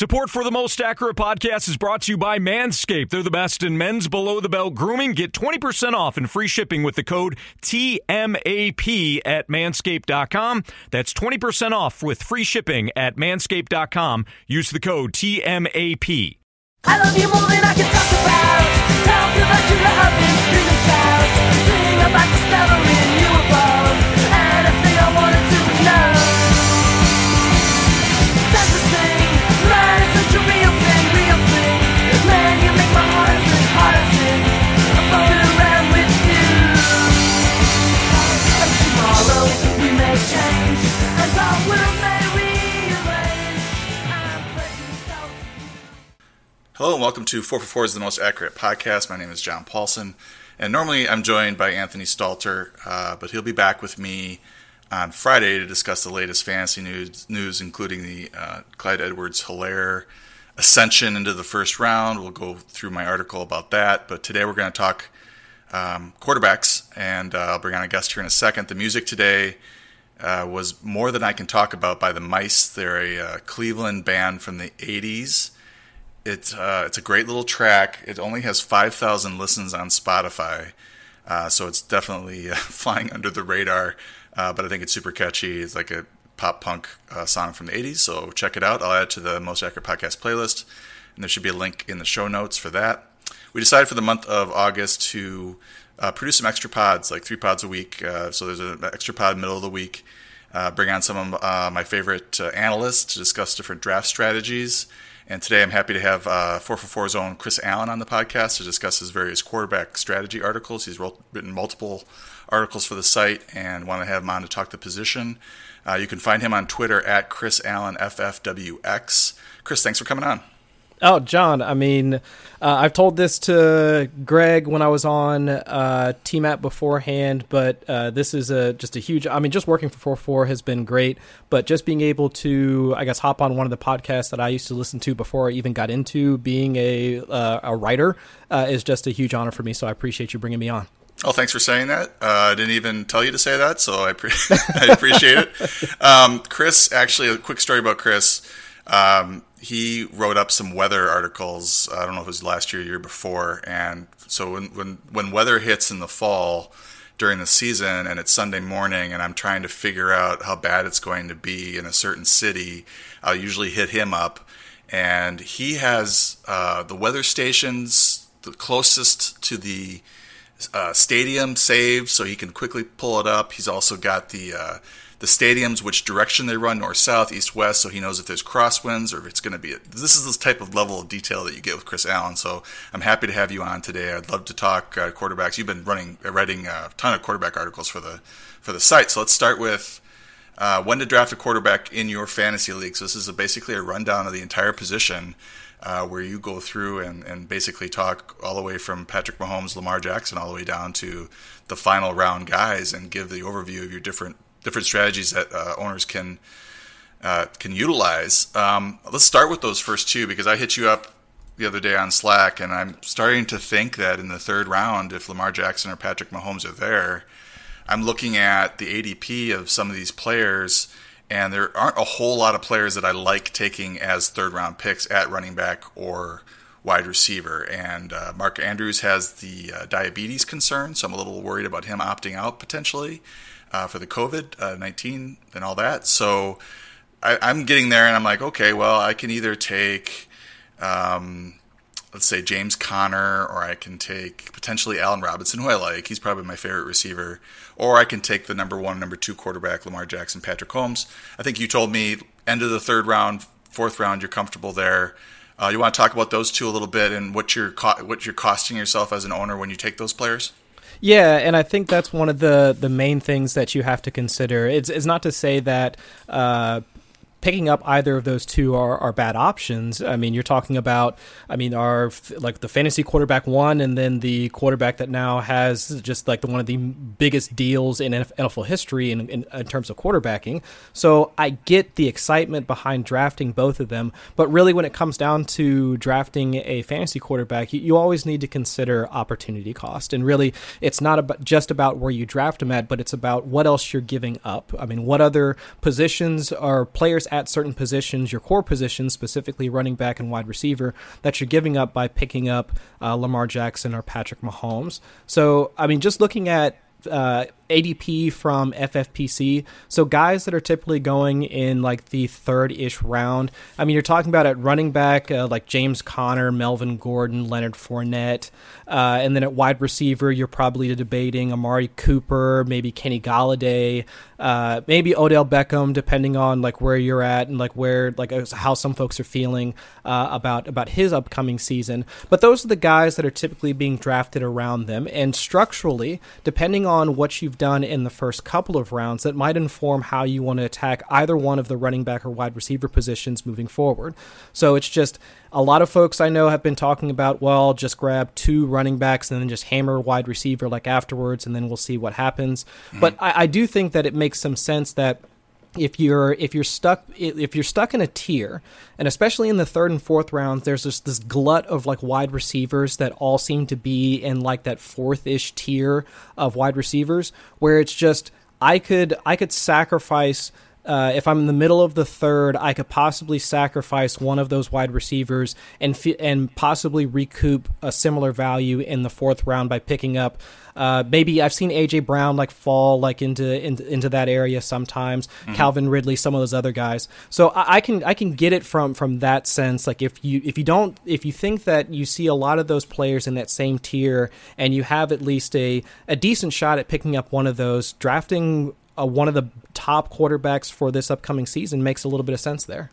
Support for the most accurate podcast is brought to you by Manscaped. They're the best in men's below the belt grooming. Get 20% off and free shipping with the code TMAP at manscaped.com. That's 20% off with free shipping at manscaped.com. Use the code TMAP. I love you more than I can talk about. Talk about love. Sing about discovering you Hello and welcome to 4for4 is the most accurate podcast. My name is John Paulsen, and normally I'm joined by Anthony Stalter, uh, but he'll be back with me on Friday to discuss the latest fantasy news, news including the uh, Clyde Edwards-Helaire ascension into the first round. We'll go through my article about that, but today we're going to talk um, quarterbacks, and uh, I'll bring on a guest here in a second. The music today uh, was More Than I Can Talk About by the Mice. They're a uh, Cleveland band from the 80s. It's uh, it's a great little track. It only has five thousand listens on Spotify, uh, so it's definitely uh, flying under the radar. Uh, but I think it's super catchy. It's like a pop punk uh, song from the '80s. So check it out. I'll add it to the Most Accurate Podcast playlist, and there should be a link in the show notes for that. We decided for the month of August to uh, produce some extra pods, like three pods a week. So there's an extra pod middle of the week. Bring on some of my favorite analysts to discuss different draft strategies. And today I'm happy to have uh, 4for4's own Chris Allen on the podcast to discuss his various quarterback strategy articles. He's written multiple articles for the site and want to have him on to talk the position. Uh, you can find him on Twitter at Chris Allen FFWX. Chris, thanks for coming on. Oh, John, I mean, uh, I've told this to Greg when I was on uh, TMAP beforehand, but uh, this is a just a huge. I mean, just working for 4-4 has been great, but just being able to, I guess, hop on one of the podcasts that I used to listen to before I even got into being a uh, a writer uh, is just a huge honor for me. So I appreciate you bringing me on. Oh, thanks for saying that. Uh, I didn't even tell you to say that, so I, pre- I appreciate it. Um, Chris, actually, a quick story about Chris. Um, he wrote up some weather articles. I don't know if it was last year, or year before, and so when when when weather hits in the fall during the season and it's Sunday morning and I'm trying to figure out how bad it's going to be in a certain city, I'll usually hit him up, and he has uh, the weather stations the closest to the uh, stadium saved, so he can quickly pull it up. He's also got the uh, the stadiums, which direction they run, north, south, east, west, so he knows if there's crosswinds or if it's going to be. A, this is the type of level of detail that you get with Chris Allen. So I'm happy to have you on today. I'd love to talk uh, quarterbacks. You've been running, uh, writing a ton of quarterback articles for the for the site. So let's start with. Uh, when to draft a quarterback in your fantasy league. So this is a, basically a rundown of the entire position, uh, where you go through and, and basically talk all the way from Patrick Mahomes, Lamar Jackson, all the way down to the final round guys, and give the overview of your different different strategies that uh, owners can uh, can utilize. Um, let's start with those first two because I hit you up the other day on Slack, and I'm starting to think that in the third round, if Lamar Jackson or Patrick Mahomes are there, I'm looking at the ADP of some of these players, and there aren't a whole lot of players that I like taking as third round picks at running back or wide receiver. And uh, Mark Andrews has the uh, diabetes concern, so I'm a little worried about him opting out potentially uh, for the COVID 19 and all that. So I, I'm getting there, and I'm like, okay, well, I can either take. Um, let's say James Conner, or I can take potentially Allen Robinson, who I like. He's probably my favorite receiver. Or I can take the number one, number two quarterback, Lamar Jackson, Patrick Mahomes. I think you told me end of the third round, fourth round, you're comfortable there. Uh, you want to talk about those two a little bit and what you're co- what you're costing yourself as an owner when you take those players? Yeah, and I think that's one of the the main things that you have to consider. It's it's not to say that uh, picking up either of those two are, are bad options. I mean, you're talking about, I mean, our like the fantasy quarterback one, and then the quarterback that now has just like the one of the biggest deals in NFL history in, in, in terms of quarterbacking. So I get the excitement behind drafting both of them, but really when it comes down to drafting a fantasy quarterback, you, you always need to consider opportunity cost. And really, it's not about just about where you draft them at, but it's about what else you're giving up. I mean, what other positions or players at certain positions, your core positions, specifically running back and wide receiver, that you're giving up by picking up uh, Lamar Jackson or Patrick Mahomes. So, I mean, just looking at uh, ADP from FFPC. So guys that are typically going in like the third ish round. I mean, you're talking about at running back uh, like James Conner, Melvin Gordon, Leonard Fournette, uh, and then at wide receiver you're probably debating Amari Cooper, maybe Kenny Golladay, uh, maybe Odell Beckham, depending on like where you're at and like where like uh, how some folks are feeling uh, about about his upcoming season. But those are the guys that are typically being drafted around them, and structurally, depending on what you've done in the first couple of rounds that might inform how you want to attack either one of the running back or wide receiver positions moving forward. So it's just a lot of folks I know have been talking about, well, just grab two running backs and then just hammer wide receiver like afterwards, and then we'll see what happens. Mm-hmm. But I, I do think that it makes some sense that if you're if you're stuck if you're stuck in a tier and especially in the third and fourth rounds there's just this glut of like wide receivers that all seem to be in like that fourth-ish tier of wide receivers where it's just i could i could sacrifice uh, if I'm in the middle of the third, I could possibly sacrifice one of those wide receivers and and possibly recoup a similar value in the fourth round by picking up. Uh, maybe I've seen AJ Brown like fall like into into, into that area sometimes. Mm-hmm. Calvin Ridley, some of those other guys. So I, I, can I can get it from from that sense. Like if you if you don't if you think that you see a lot of those players in that same tier and you have at least a a decent shot at picking up one of those, drafting uh, one of the top quarterbacks for this upcoming season makes a little bit of sense there.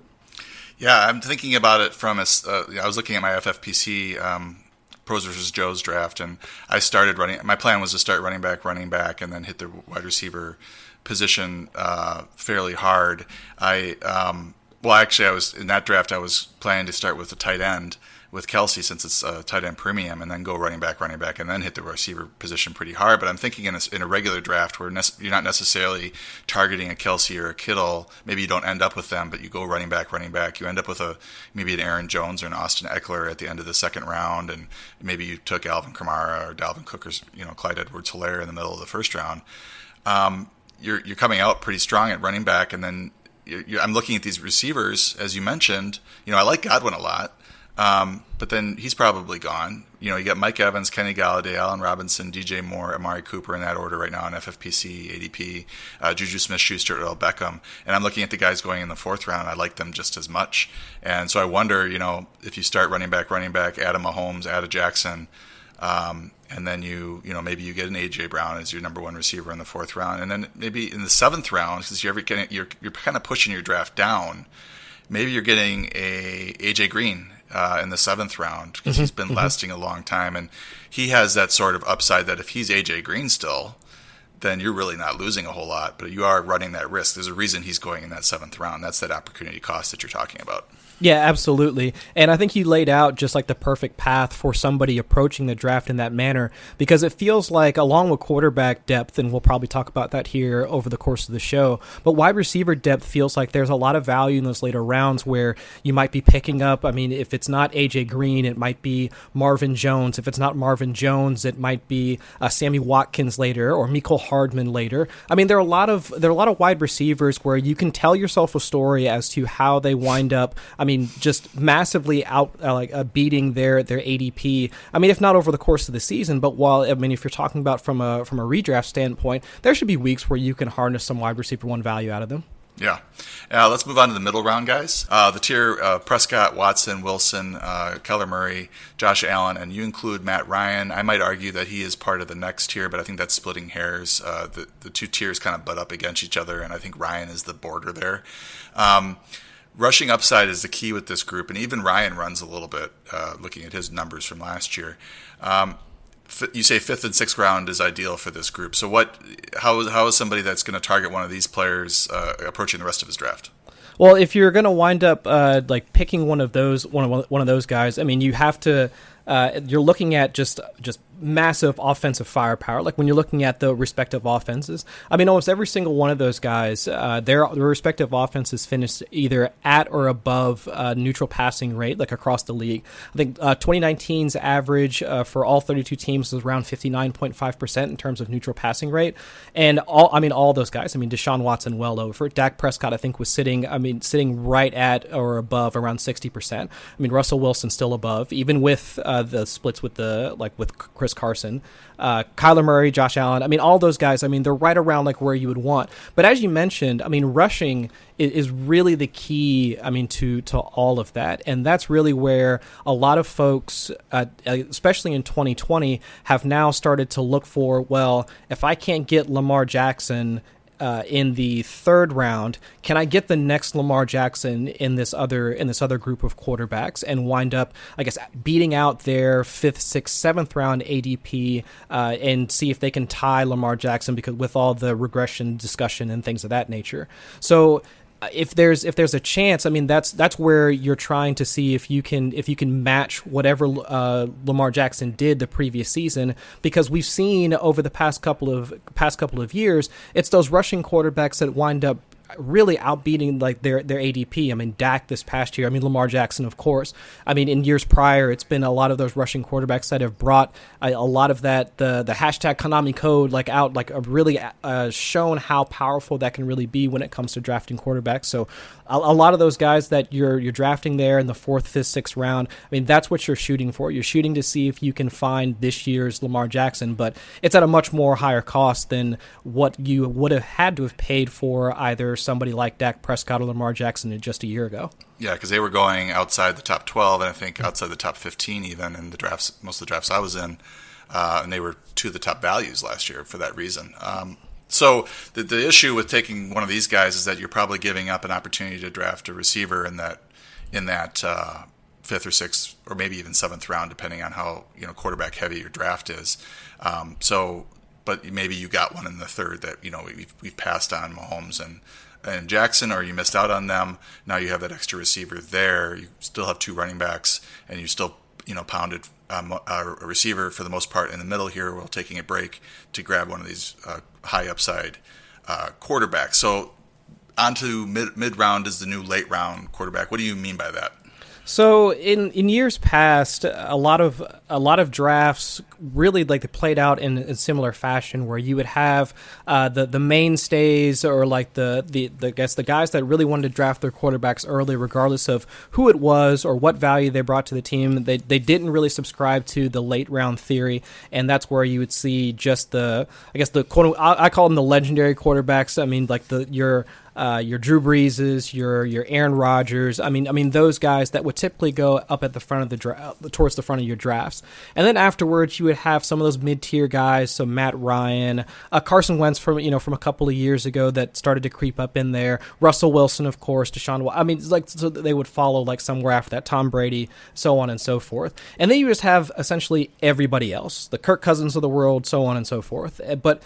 Yeah, I'm thinking about it from a. Uh, I was looking at my FFPC um, pros versus Joe's draft, and I started running. My plan was to start running back, running back, and then hit the wide receiver position uh, fairly hard. I um, well, actually, I was in that draft. I was planning to start with the tight end with Kelce since it's a tight end premium, and then go running back, running back, and then hit the receiver position pretty hard. But I'm thinking in a, in a regular draft where you're not necessarily targeting a Kelce or a Kittle. Maybe you don't end up with them, but you go running back, running back. You end up with a maybe an Aaron Jones or an Austin Ekeler at the end of the second round, and maybe you took Alvin Kamara or Dalvin Cook or you know Clyde Edwards-Helaire in the middle of the first round. Um, you're you're coming out pretty strong at running back, and then I'm looking at these receivers as you mentioned. You know, I like Godwin a lot. Um, but then he's probably gone. You know, you got Mike Evans, Kenny Golladay, Allen Robinson, DJ Moore, Amari Cooper in that order right now on FFPC, ADP, uh, Juju Smith Schuster, Earl Beckham. And I'm looking at the guys going in the fourth round. I like them just as much. And so I wonder, you know, if you start running back, running back, Adam Mahomes, Adam Jackson, um, and then you, you know, maybe you get an AJ Brown as your number one receiver in the fourth round, and then maybe in the seventh round, because you're you're you're kind of pushing your draft down. Maybe you're getting a AJ Green uh, in the seventh round because mm-hmm. he's been mm-hmm. lasting a long time, and he has that sort of upside that if he's AJ Green still, then you're really not losing a whole lot, but you are running that risk. There's a reason he's going in that seventh round. That's that opportunity cost that you're talking about. Yeah, absolutely. And I think he laid out just like the perfect path for somebody approaching the draft in that manner because it feels like, along with quarterback depth, and we'll probably talk about that here over the course of the show, but wide receiver depth feels like there's a lot of value in those later rounds where you might be picking up. I mean, if it's not AJ Green, it might be Marvin Jones. If it's not Marvin Jones, it might be uh, Sammy Watkins later or Mecole Hardman later. I mean, there are a lot of there are a lot of wide receivers where you can tell yourself a story as to how they wind up. I mean, just massively out uh, like uh, beating their their ADP. I mean, if not over the course of the season, but while I mean, if you're talking about from a from a redraft standpoint, there should be weeks where you can harness some wide receiver one value out of them. Yeah. Uh, let's move on to the middle round, guys. Uh, the tier uh, Prescott, Watson, Wilson, uh, Kyler Murray, Josh Allen, and you include Matt Ryan. I might argue that he is part of the next tier, but I think that's splitting hairs. Uh, the, the two tiers kind of butt up against each other, and I think Ryan is the border there. Um, rushing upside is the key with this group, and even Ryan runs a little bit, uh, looking at his numbers from last year. Um, you say fifth and sixth round is ideal for this group. So what? How how is somebody that's going to target one of these players uh, approaching the rest of his draft? Well, if you're going to wind up uh, like picking one of those one of one of those guys, I mean, you have to uh, you're looking at just just massive offensive firepower. Like when you're looking at the respective offenses, I mean, almost every single one of those guys, uh, their, their respective offenses finished either at or above uh, neutral passing rate, like across the league. I think uh, 2019's average uh, for all 32 teams was around 59.5 percent in terms of neutral passing rate, and all I mean, all those guys. I mean, Deshaun Watson well over. Dak Prescott, I think, was sitting. I mean, sitting right at or above around 60 percent. I mean, Russell Wilson still above, even with uh, the splits with the like with Chris Carson, uh, Kyler Murray, Josh Allen. I mean, all those guys. I mean, they're right around like where you would want. But as you mentioned, I mean, rushing is, is really the key. I mean, to to all of that, and that's really where a lot of folks, uh, especially in 2020, have now started to look for. Well, if I can't get Lamar Jackson uh, in the third round, can I get the next Lamar Jackson in this other in this other group of quarterbacks and wind up, I guess, beating out their fifth, sixth, seventh round ADP uh, and see if they can tie Lamar Jackson because with all the regression discussion and things of that nature. So if there's if there's a chance, I mean that's that's where you're trying to see if you can if you can match whatever uh, Lamar Jackson did the previous season because we've seen over the past couple of past couple of years it's those rushing quarterbacks that wind up really outbeating like their their ADP. I mean, Dak this past year. I mean, Lamar Jackson, of course. I mean, in years prior, it's been a lot of those rushing quarterbacks that have brought a, a lot of that the the hashtag Konami code like out like really uh, shown how powerful that can really be when it comes to drafting quarterbacks. So a, a, lot of those guys that you're you're drafting there in the fourth, fifth, sixth round. I mean, that's what you're shooting for. You're shooting to see if you can find this year's Lamar Jackson, but it's at a much more higher cost than what you would have had to have paid for either somebody like Dak Prescott or Lamar Jackson just a year ago. Yeah, because they were going outside the top 12, and I think outside the top 15 even in the drafts, most of the drafts I was in, uh, and they were two of the top values last year for that reason. Um, so the the issue with taking one of these guys is that you're probably giving up an opportunity to draft a receiver in that in that uh, fifth or sixth or maybe even seventh round, depending on how you know quarterback heavy your draft is. Um, so, but maybe you got one in the third that you know we've, we've passed on Mahomes and and Jackson, or you missed out on them. Now you have that extra receiver there. You still have two running backs, and you still you know pounded um, a receiver for the most part in the middle here while taking a break to grab one of these uh, high upside uh, quarterbacks. So onto mid mid round is the new late round quarterback. What do you mean by that? So in in years past, a lot of a lot of drafts really like they played out in a similar fashion, where you would have uh, the the mainstays or like the, the the I guess the guys that really wanted to draft their quarterbacks early, regardless of who it was or what value they brought to the team. They they didn't really subscribe to the late round theory, and that's where you would see just the I guess the I, I call them the legendary quarterbacks. I mean like the your uh, your Drew Breeses, your your Aaron Rodgers. I mean, I mean those guys that would typically go up at the front of the dra- towards the front of your drafts, and then afterwards you would have some of those mid tier guys. So Matt Ryan, uh, Carson Wentz from you know from a couple of years ago that started to creep up in there. Russell Wilson, of course, Deshaun. I mean, like so they would follow like somewhere after that. Tom Brady, so on and so forth, and then you just have essentially everybody else, the Kirk Cousins of the world, so on and so forth. Uh, but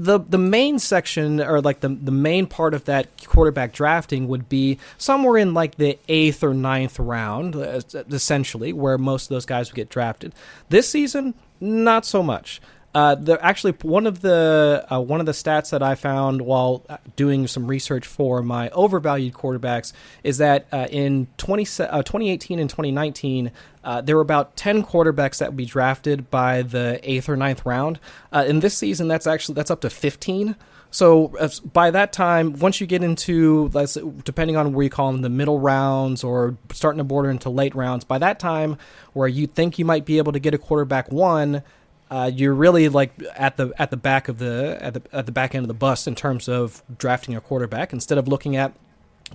the the main section or like the the main part of that quarterback drafting would be somewhere in like the eighth or ninth round, uh, essentially, where most of those guys would get drafted. This season, not so much. Uh, the actually one of the uh, one of the stats that I found while uh, doing some research for my overvalued quarterbacks is that uh, in 20, uh, 2018 and 2019 uh, there were about 10 quarterbacks that would be drafted by the eighth or ninth round. in this season, that's actually that's up to 15. So by that time, once you get into, depending on where you call them, the middle rounds or starting to border into late rounds, by that time where you think you might be able to get a quarterback one, uh, you're really like at the at the back of the at the at the back end of the bus in terms of drafting a quarterback instead of looking at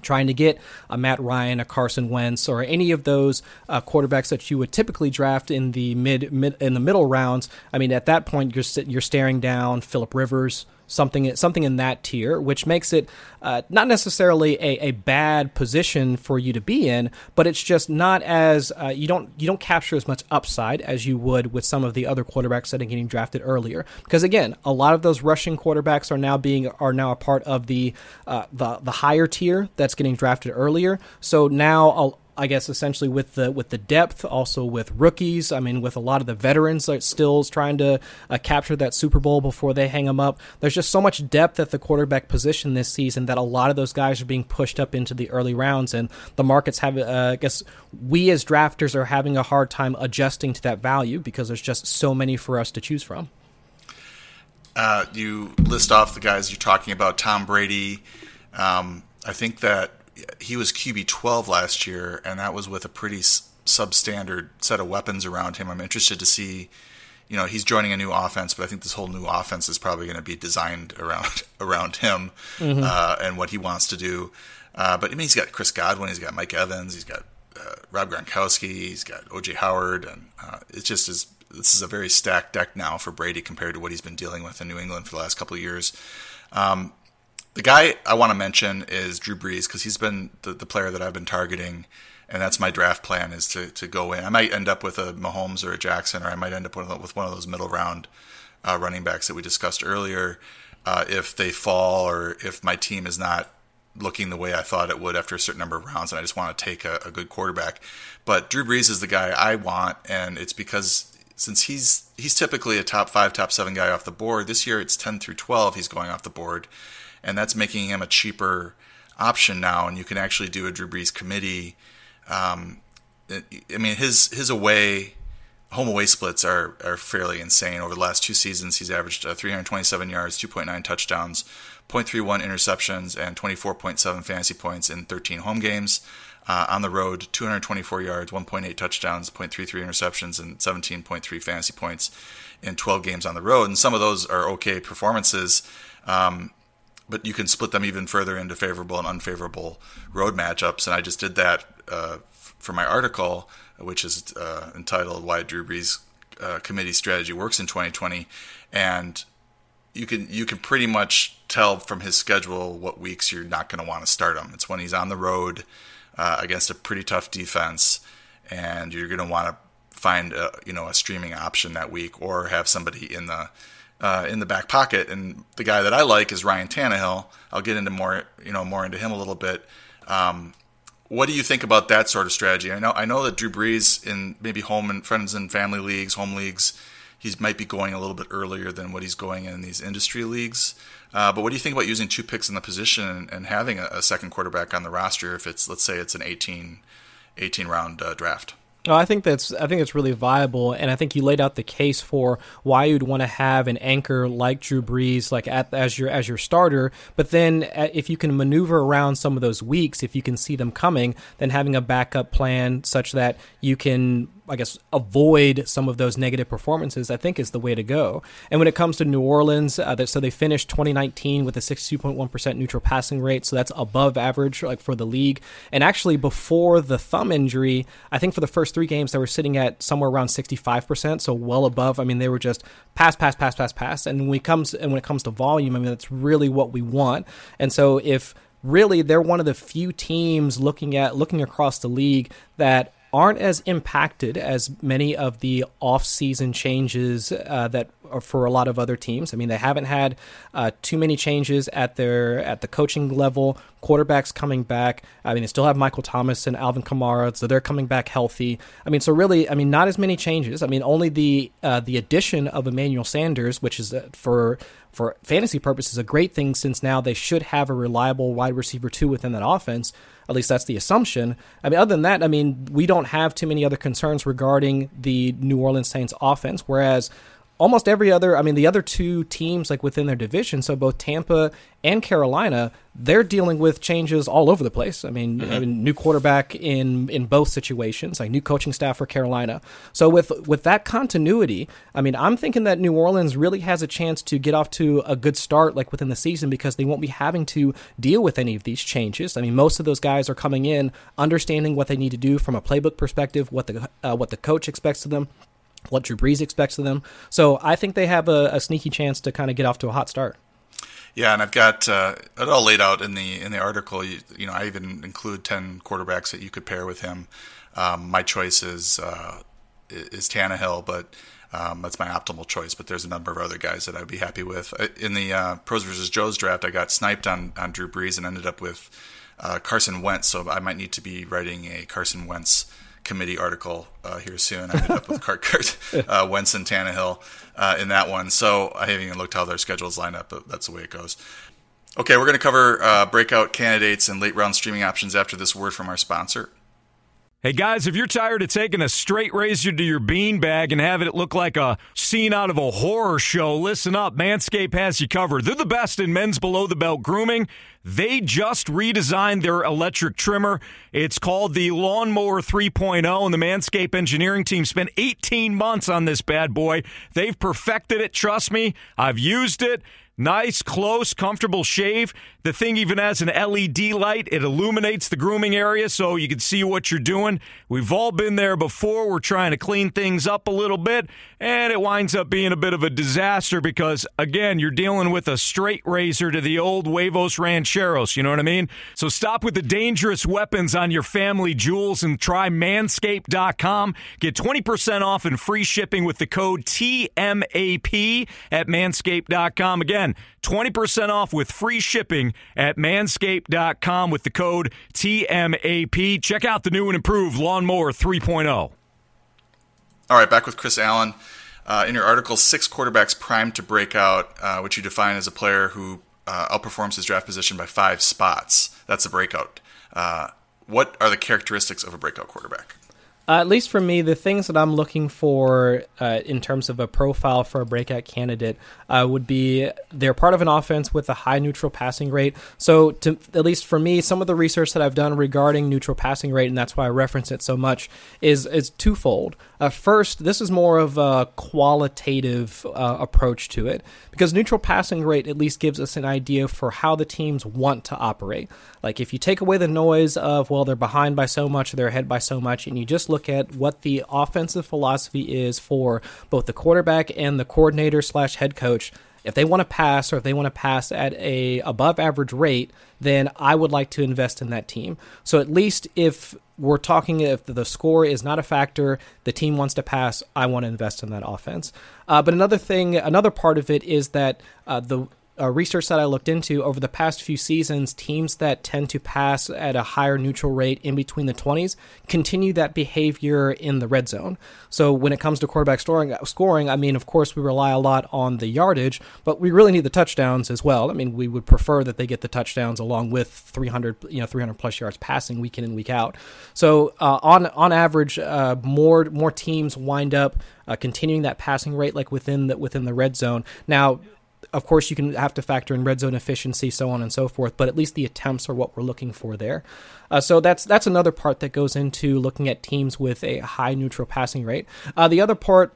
trying to get a Matt Ryan, a Carson Wentz, or any of those uh, quarterbacks that you would typically draft in the mid, mid in the middle rounds. I mean, at that point, you're you're staring down Philip Rivers, something something in that tier, which makes it uh, not necessarily a, a bad position for you to be in, but it's just not as uh, you don't you don't capture as much upside as you would with some of the other quarterbacks that are getting drafted earlier. Because again, a lot of those rushing quarterbacks are now being are now a part of the uh, the the higher tier that's getting drafted earlier. So now I guess essentially with the with the depth, also with rookies. I mean, with a lot of the veterans that still trying to uh, capture that Super Bowl before they hang them up. There's just so much depth at the quarterback position this season that a lot of those guys are being pushed up into the early rounds, and the markets have. Uh, I guess we as drafters are having a hard time adjusting to that value because there's just so many for us to choose from. Uh, you list off the guys you're talking about. Tom Brady. Um, I think that he was QB 12 last year, and that was with a pretty substandard set of weapons around him. I'm interested to see, you know, he's joining a new offense, but I think this whole new offense is probably going to be designed around around him mm-hmm. uh, and what he wants to do. Uh, but I mean, he's got Chris Godwin, he's got Mike Evans, he's got uh, Rob Gronkowski, he's got OJ Howard, and uh, it just is. This is a very stacked deck now for Brady compared to what he's been dealing with in New England for the last couple of years. Um, the guy I want to mention is Drew Brees because he's been the, the player that I've been targeting, and that's my draft plan is to, to go in. I might end up with a Mahomes or a Jackson, or I might end up with one of those middle round uh, running backs that we discussed earlier. Uh, if they fall, or if my team is not looking the way I thought it would after a certain number of rounds, and I just want to take a, a good quarterback. But Drew Brees is the guy I want, and it's because since he's he's typically a top five, top seven guy off the board. This year it's ten through twelve. He's going off the board and that's making him a cheaper option now. And you can actually do a Drew Brees committee. Um, I mean, his his away home away splits are are fairly insane. Over the last two seasons, he's averaged uh, 327 yards, 2.9 touchdowns, 0.31 interceptions, and 24.7 fantasy points in 13 home games. Uh, on the road, 224 yards, 1.8 touchdowns, 0.33 interceptions, and 17.3 fantasy points in 12 games on the road. And some of those are okay performances. Um, but you can split them even further into favorable and unfavorable road matchups. And I just did that uh, for my article, which is uh, entitled "Why Drew Brees uh, Committee Strategy Works in 2020," and you can you can pretty much tell from his schedule what weeks you're not going to want to start him. It's when he's on the road uh, against a pretty tough defense, and you're going to want to find a, you know a streaming option that week or have somebody in the uh, in the back pocket. And the guy that I like is Ryan Tannehill. I'll get into more, you know, more into him a little bit. Um, what do you think about that sort of strategy? I know, I know that Drew Brees in maybe home and friends and family leagues, home leagues, he might be going a little bit earlier than what he's going in these industry leagues. Uh, but what do you think about using two picks in the position and, and having a, a, second quarterback on the roster if it's, let's say, it's an 18, 18 round uh, draft? Oh, I think that's I think it's really viable, and I think you laid out the case for why you'd want to have an anchor like Drew Brees, like at, as your as your starter. But then, uh, if you can maneuver around some of those weeks, if you can see them coming, then having a backup plan such that you can I guess, avoid some of those negative performances, I think is the way to go. And when it comes to New Orleans, uh, so they finished 2019 with a 62.1% neutral passing rate, so that's above average like for the league. And actually, before the thumb injury, I think for the first three games they were sitting at somewhere around 65%, so well above. I mean, they were just pass, pass, pass, pass, pass. And when it comes and when it comes to volume, I mean, that's really what we want. And so if really they're one of the few teams looking at looking across the league that aren't as impacted as many of the off-season changes uh, that for a lot of other teams. I mean, they haven't had uh, too many changes at their at the coaching level. Quarterbacks coming back. I mean, they still have Michael Thomas and Alvin Kamara, so they're coming back healthy. I mean, so really, I mean, not as many changes. I mean, only the uh, the addition of Emmanuel Sanders, which is uh, for for fantasy purposes a great thing since now they should have a reliable wide receiver two within that offense. At least that's the assumption. I mean, other than that, I mean, we don't have too many other concerns regarding the New Orleans Saints offense. Whereas almost every other, I mean, the other two teams like within their division, so both Tampa and Carolina, they're dealing with changes all over the place. I mean, mm-hmm. I mean, new quarterback in in both situations, like new coaching staff for Carolina. So with with that continuity, I mean, I'm thinking that New Orleans really has a chance to get off to a good start like within the season because they won't be having to deal with any of these changes. I mean, most of those guys are coming in understanding what they need to do from a playbook perspective, what the uh, what the coach expects of them what Drew Brees expects of them. So I think they have a, a sneaky chance to kind of get off to a hot start. Yeah, and I've got uh, it all laid out in the in the article. You, you, know, I even include ten quarterbacks that you could pair with him. Um, my choice is uh, is Tannehill, but um, that's my optimal choice. But there's a number of other guys that I'd be happy with. In the uh, pros versus Joes draft, I got sniped on on Drew Brees and ended up with uh, Carson Wentz. So I might need to be writing a Carson Wentz committee article uh, here soon. I ended up with Cart Cart, uh, Wentz and Tannehill uh, in that one. So I haven't even looked how their schedules line up, but that's the way it goes. Okay, we're going to cover uh, breakout candidates and late round streaming options after this word from our sponsor. Hey guys, if you're tired of taking a straight razor to your beanbag and having it look like a scene out of a horror show, listen up. Manscaped has you covered. They're the best in men's below the belt grooming. They just redesigned their electric trimmer. It's called the Lawnmower 3.0, and the Manscaped engineering team spent 18 months on this bad boy. They've perfected it. Trust me, I've used it. Nice, close, comfortable shave. The thing even has an LED light. It illuminates the grooming area so you can see what you're doing. We've all been there before. We're trying to clean things up a little bit, and it winds up being a bit of a disaster because, again, you're dealing with a straight razor to the old Huevos Rancheros. You know what I mean? So stop with the dangerous weapons on your family jewels and try manscaped.com. Get 20% off and free shipping with the code TMAP at manscaped.com. Again, 20% off with free shipping at manscaped.com with the code TMAP. Check out the new and improved Lawnmower 3.0. All right, back with Chris Allen. Uh, in your article, six quarterbacks primed to break out, uh, which you define as a player who uh, outperforms his draft position by five spots. That's a breakout. Uh, what are the characteristics of a breakout quarterback? Uh, at least for me, the things that I'm looking for uh, in terms of a profile for a breakout candidate uh, would be they're part of an offense with a high neutral passing rate. So, to, at least for me, some of the research that I've done regarding neutral passing rate, and that's why I reference it so much, is is twofold. Uh, first, this is more of a qualitative uh, approach to it because neutral passing rate at least gives us an idea for how the teams want to operate. Like if you take away the noise of well, they're behind by so much, or they're ahead by so much, and you just look at what the offensive philosophy is for both the quarterback and the coordinator slash head coach if they want to pass or if they want to pass at a above average rate then i would like to invest in that team so at least if we're talking if the score is not a factor the team wants to pass i want to invest in that offense. Uh, but another thing another part of it is that uh, the uh, research that I looked into over the past few seasons, teams that tend to pass at a higher neutral rate in between the 20s continue that behavior in the red zone. So when it comes to quarterback scoring, scoring, I mean, of course, we rely a lot on the yardage, but we really need the touchdowns as well. I mean, we would prefer that they get the touchdowns along with 300, you know, 300 plus yards passing week in and week out. So uh, on on average, uh, more more teams wind up uh, continuing that passing rate like within the within the red zone. Now of course, you can have to factor in red zone efficiency, so on and so forth. But at least the attempts are what we're looking for there. Uh, so that's that's another part that goes into looking at teams with a high neutral passing rate. Uh, the other part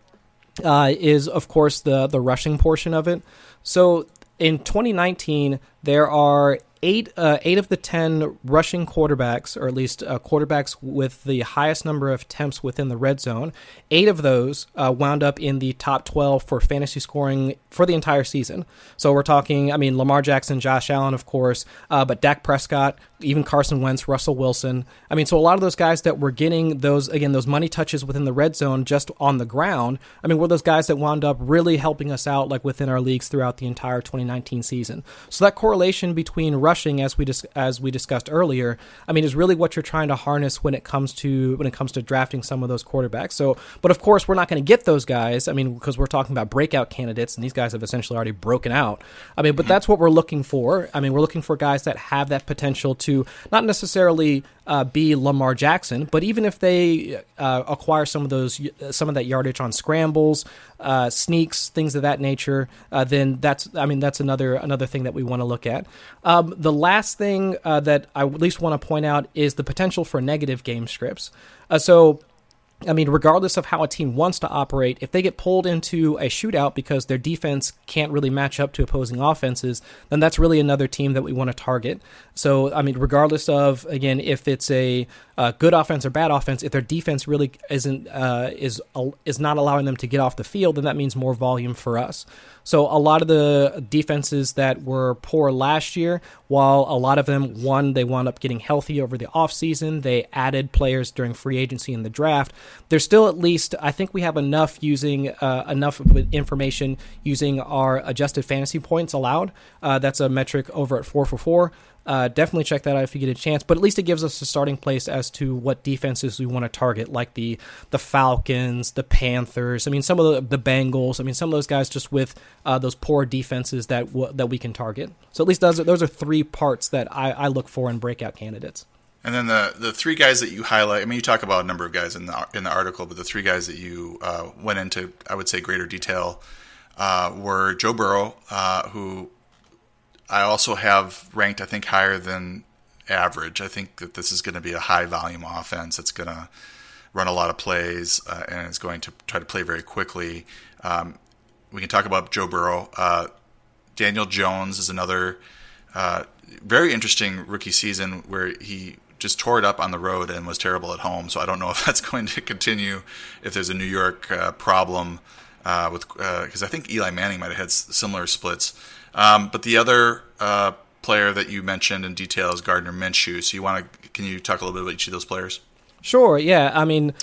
uh, is, of course, the the rushing portion of it. So in 2019, there are eight uh, eight of the ten rushing quarterbacks, or at least uh, quarterbacks with the highest number of attempts within the red zone, eight of those uh, wound up in the top twelve for fantasy scoring for the entire season. So we're talking, I mean, Lamar Jackson, Josh Allen, of course, uh, but Dak Prescott, even Carson Wentz, Russell Wilson. I mean, so a lot of those guys that were getting those again those money touches within the red zone just on the ground. I mean, were those guys that wound up really helping us out like within our leagues throughout the entire 2019 season. So that correlation between rushing, as we dis- as we discussed earlier, I mean, is really what you're trying to harness when it comes to when it comes to drafting some of those quarterbacks. So, but of course, we're not going to get those guys. I mean, because we're talking about breakout candidates, and these guys have essentially already broken out. I mean, but that's what we're looking for. I mean, we're looking for guys that have that potential to not necessarily uh, be Lamar Jackson, but even if they uh, acquire some of those some of that yardage on scrambles, uh, sneaks, things of that nature, uh, then that's I mean that's another another thing that we want to look at. Um, the last thing uh, that I at least want to point out is the potential for negative game scripts. Uh, so I mean, regardless of how a team wants to operate, if they get pulled into a shootout because their defense can't really match up to opposing offenses, then that's really another team that we want to target. So, I mean, regardless of again, if it's a uh, good offense or bad offense, if their defense really isn't uh, is is not allowing them to get off the field, then that means more volume for us. So a lot of the defenses that were poor last year, while a lot of them one they wound up getting healthy over the offseason, they added players during free agency in the draft. There's still at least I think we have enough using uh, enough information using our adjusted fantasy points allowed. Uh, that's a metric over at four for four Uh, definitely check that out if you get a chance. But at least it gives us a starting place as to what defenses we want to target, like the the Falcons, the Panthers. I mean, some of the the Bengals. I mean, some of those guys just with uh, those poor defenses that w- that we can target. So at least those are, those are three parts that I, I look for in breakout candidates. And then the the three guys that you highlight. I mean, you talk about a number of guys in the in the article, but the three guys that you uh, went into, I would say, greater detail uh, were Joe Burrow, uh, who I also have ranked, I think, higher than average. I think that this is going to be a high volume offense. It's going to run a lot of plays uh, and it's going to try to play very quickly. Um, we can talk about Joe Burrow. Uh, Daniel Jones is another uh, very interesting rookie season where he just tore it up on the road and was terrible at home. So I don't know if that's going to continue. If there's a New York uh, problem uh, with, because I think Eli Manning might have had similar splits. Um, but the other uh, player that you mentioned in detail is Gardner Minshew. So you want to? Can you talk a little bit about each of those players? Sure. Yeah. I mean,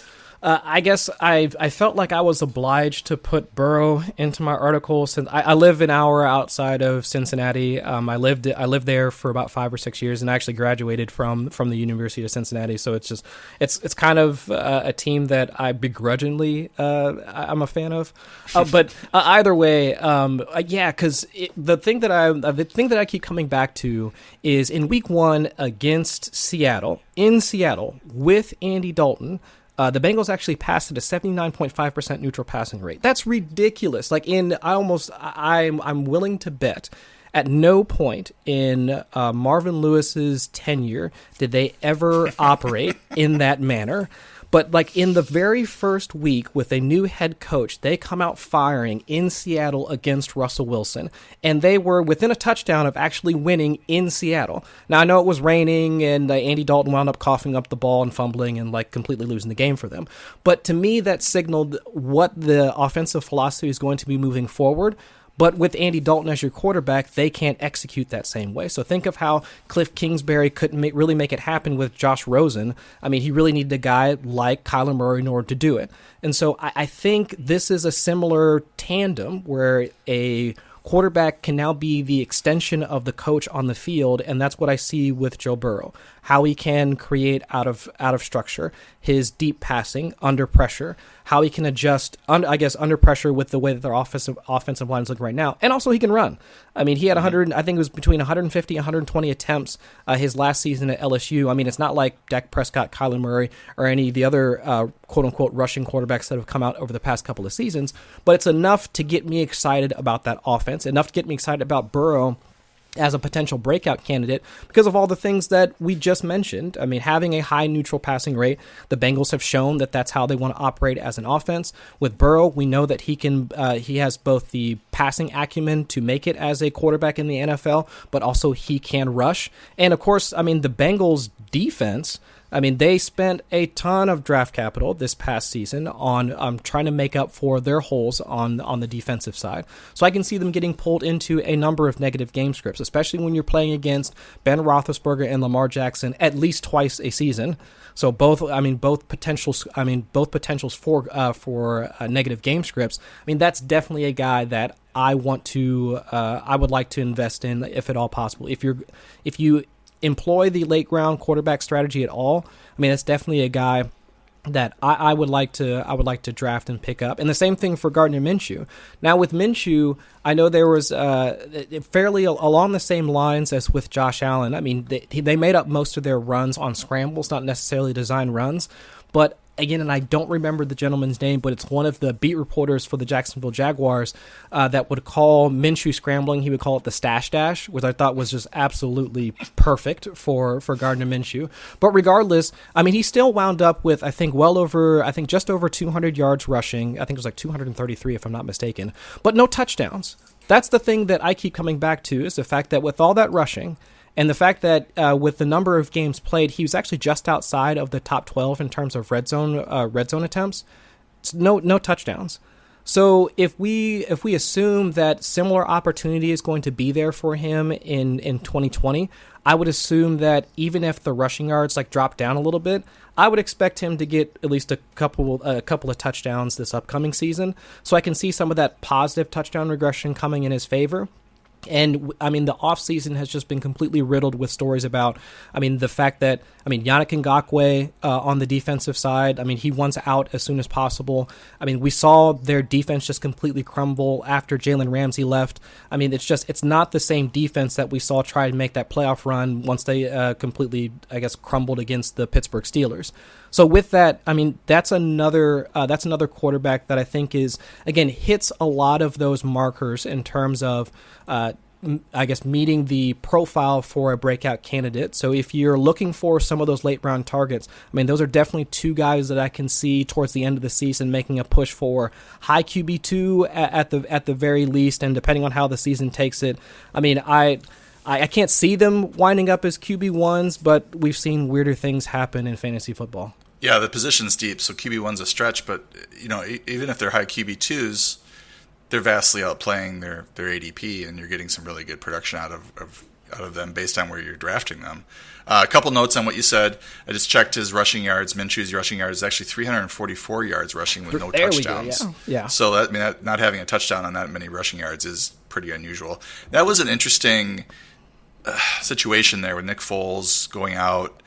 uh, I guess I I felt like I was obliged to put Burrow into my article since I, I live an hour outside of Cincinnati. Um, I lived I lived there for about five or six years and I actually graduated from from the University of Cincinnati. So it's just it's it's kind of uh, a team that I begrudgingly uh, I'm a fan of. Uh, but uh, either way, um, uh, yeah, because the thing that I the thing that I keep coming back to is in Week One against Seattle in Seattle with Andy Dalton. Uh, the Bengals actually passed at a 79.5% neutral passing rate. That's ridiculous. Like in, I almost, I'm, I'm willing to bet at no point in uh, Marvin Lewis's tenure did they ever operate in that manner. But like in the very first week with a new head coach, they come out firing in Seattle against Russell Wilson, and they were within a touchdown of actually winning in Seattle. Now I know it was raining, and uh, Andy Dalton wound up coughing up the ball and fumbling and like completely losing the game for them. But to me, that signaled what the offensive philosophy is going to be moving forward. But with Andy Dalton as your quarterback, they can't execute that same way. So think of how Cliff Kingsbury couldn't really make it happen with Josh Rosen. I mean, he really needed a guy like Kyler Murray in order to do it. And so I, I think this is a similar tandem where a quarterback can now be the extension of the coach on the field, and that's what I see with Joe Burrow. How he can create out of out of structure, his deep passing under pressure, how he can adjust, un, I guess, under pressure with the way that their offensive offensive line is looking right now, and also he can run. I mean, he had 100, I think it was between 150 and 120 attempts uh, his last season at LSU. I mean, it's not like Dak Prescott, Kyler Murray, or any of the other uh, quote unquote rushing quarterbacks that have come out over the past couple of seasons, but it's enough to get me excited about that offense, enough to get me excited about Burrow as a potential breakout candidate because of all the things that we just mentioned. I mean, having a high neutral passing rate, the Bengals have shown that that's how they want to operate as an offense. With Burrow, we know that he can uh, he has both the passing acumen to make it as a quarterback in the NFL, but also he can rush. And of course, I mean, the Bengals defense I mean, they spent a ton of draft capital this past season on um, trying to make up for their holes on on the defensive side. So I can see them getting pulled into a number of negative game scripts, especially when you're playing against Ben Roethlisberger and Lamar Jackson at least twice a season. So both, I mean, both potentials. I mean, both potentials for uh, for uh, negative game scripts. I mean, that's definitely a guy that I want to, uh, I would like to invest in if at all possible. If you're, if you employ the late round quarterback strategy at all, I mean, it's definitely a guy that I, I, would like to I would like to draft and pick up. And the same thing for Gardner Minshew. Now with Minshew, I know there was uh, fairly along the same lines as with Josh Allen. I mean, they, they made up most of their runs on scrambles, not necessarily design runs. But again, and I don't remember the gentleman's name, but it's one of the beat reporters for the Jacksonville Jaguars uh, that would call Minshew scrambling. He would call it the stash dash, which I thought was just absolutely perfect for for Gardner Minshew. But regardless, I mean, he still wound up with I think well over I think just over 200 yards rushing. I think it was like 233 if I'm not mistaken, but no touchdowns. That's the thing that I keep coming back to is the fact that with all that rushing and the fact that uh, with the number of games played, he was actually just outside of the top 12 in terms of red zone uh, red zone attempts. No no touchdowns. So if we if we assume that similar opportunity is going to be there for him in in 2020, I would assume that even if the rushing yards like drop down a little bit, I would expect him to get at least a couple a couple of touchdowns this upcoming season. So I can see some of that positive touchdown regression coming in his favor. And I mean, the offseason has just been completely riddled with stories about, I mean, the fact that, I mean, Yannick Ngakoue uh, on the defensive side, I mean, he wants out as soon as possible. I mean, we saw their defense just completely crumble after Jalen Ramsey left. I mean, it's just, it's not the same defense that we saw try to make that playoff run once they uh, completely, I guess, crumbled against the Pittsburgh Steelers. So with that, I mean, that's another uh, that's another quarterback that I think is again hits a lot of those markers in terms of. Uh, I guess meeting the profile for a breakout candidate. So if you're looking for some of those late round targets, I mean, those are definitely two guys that I can see towards the end of the season making a push for high QB two at the at the very least, and depending on how the season takes it, I mean, I. I, can't see them winding up as QB ones, but we've seen weirder things happen in fantasy football. Yeah, the position's deep, so QB one's a stretch. But you know, even if they're high QB twos, they're vastly outplaying their their ADP, and you're getting some really good production out of, of out of them based on where you're drafting them. Uh, a couple notes on what you said. I just checked his rushing yards. Minshew's rushing yards is actually 344 yards rushing with no there touchdowns. Go, yeah. yeah. So that, I mean, that, not having a touchdown on that many rushing yards is pretty unusual. That was an interesting uh, situation there with Nick Foles going out.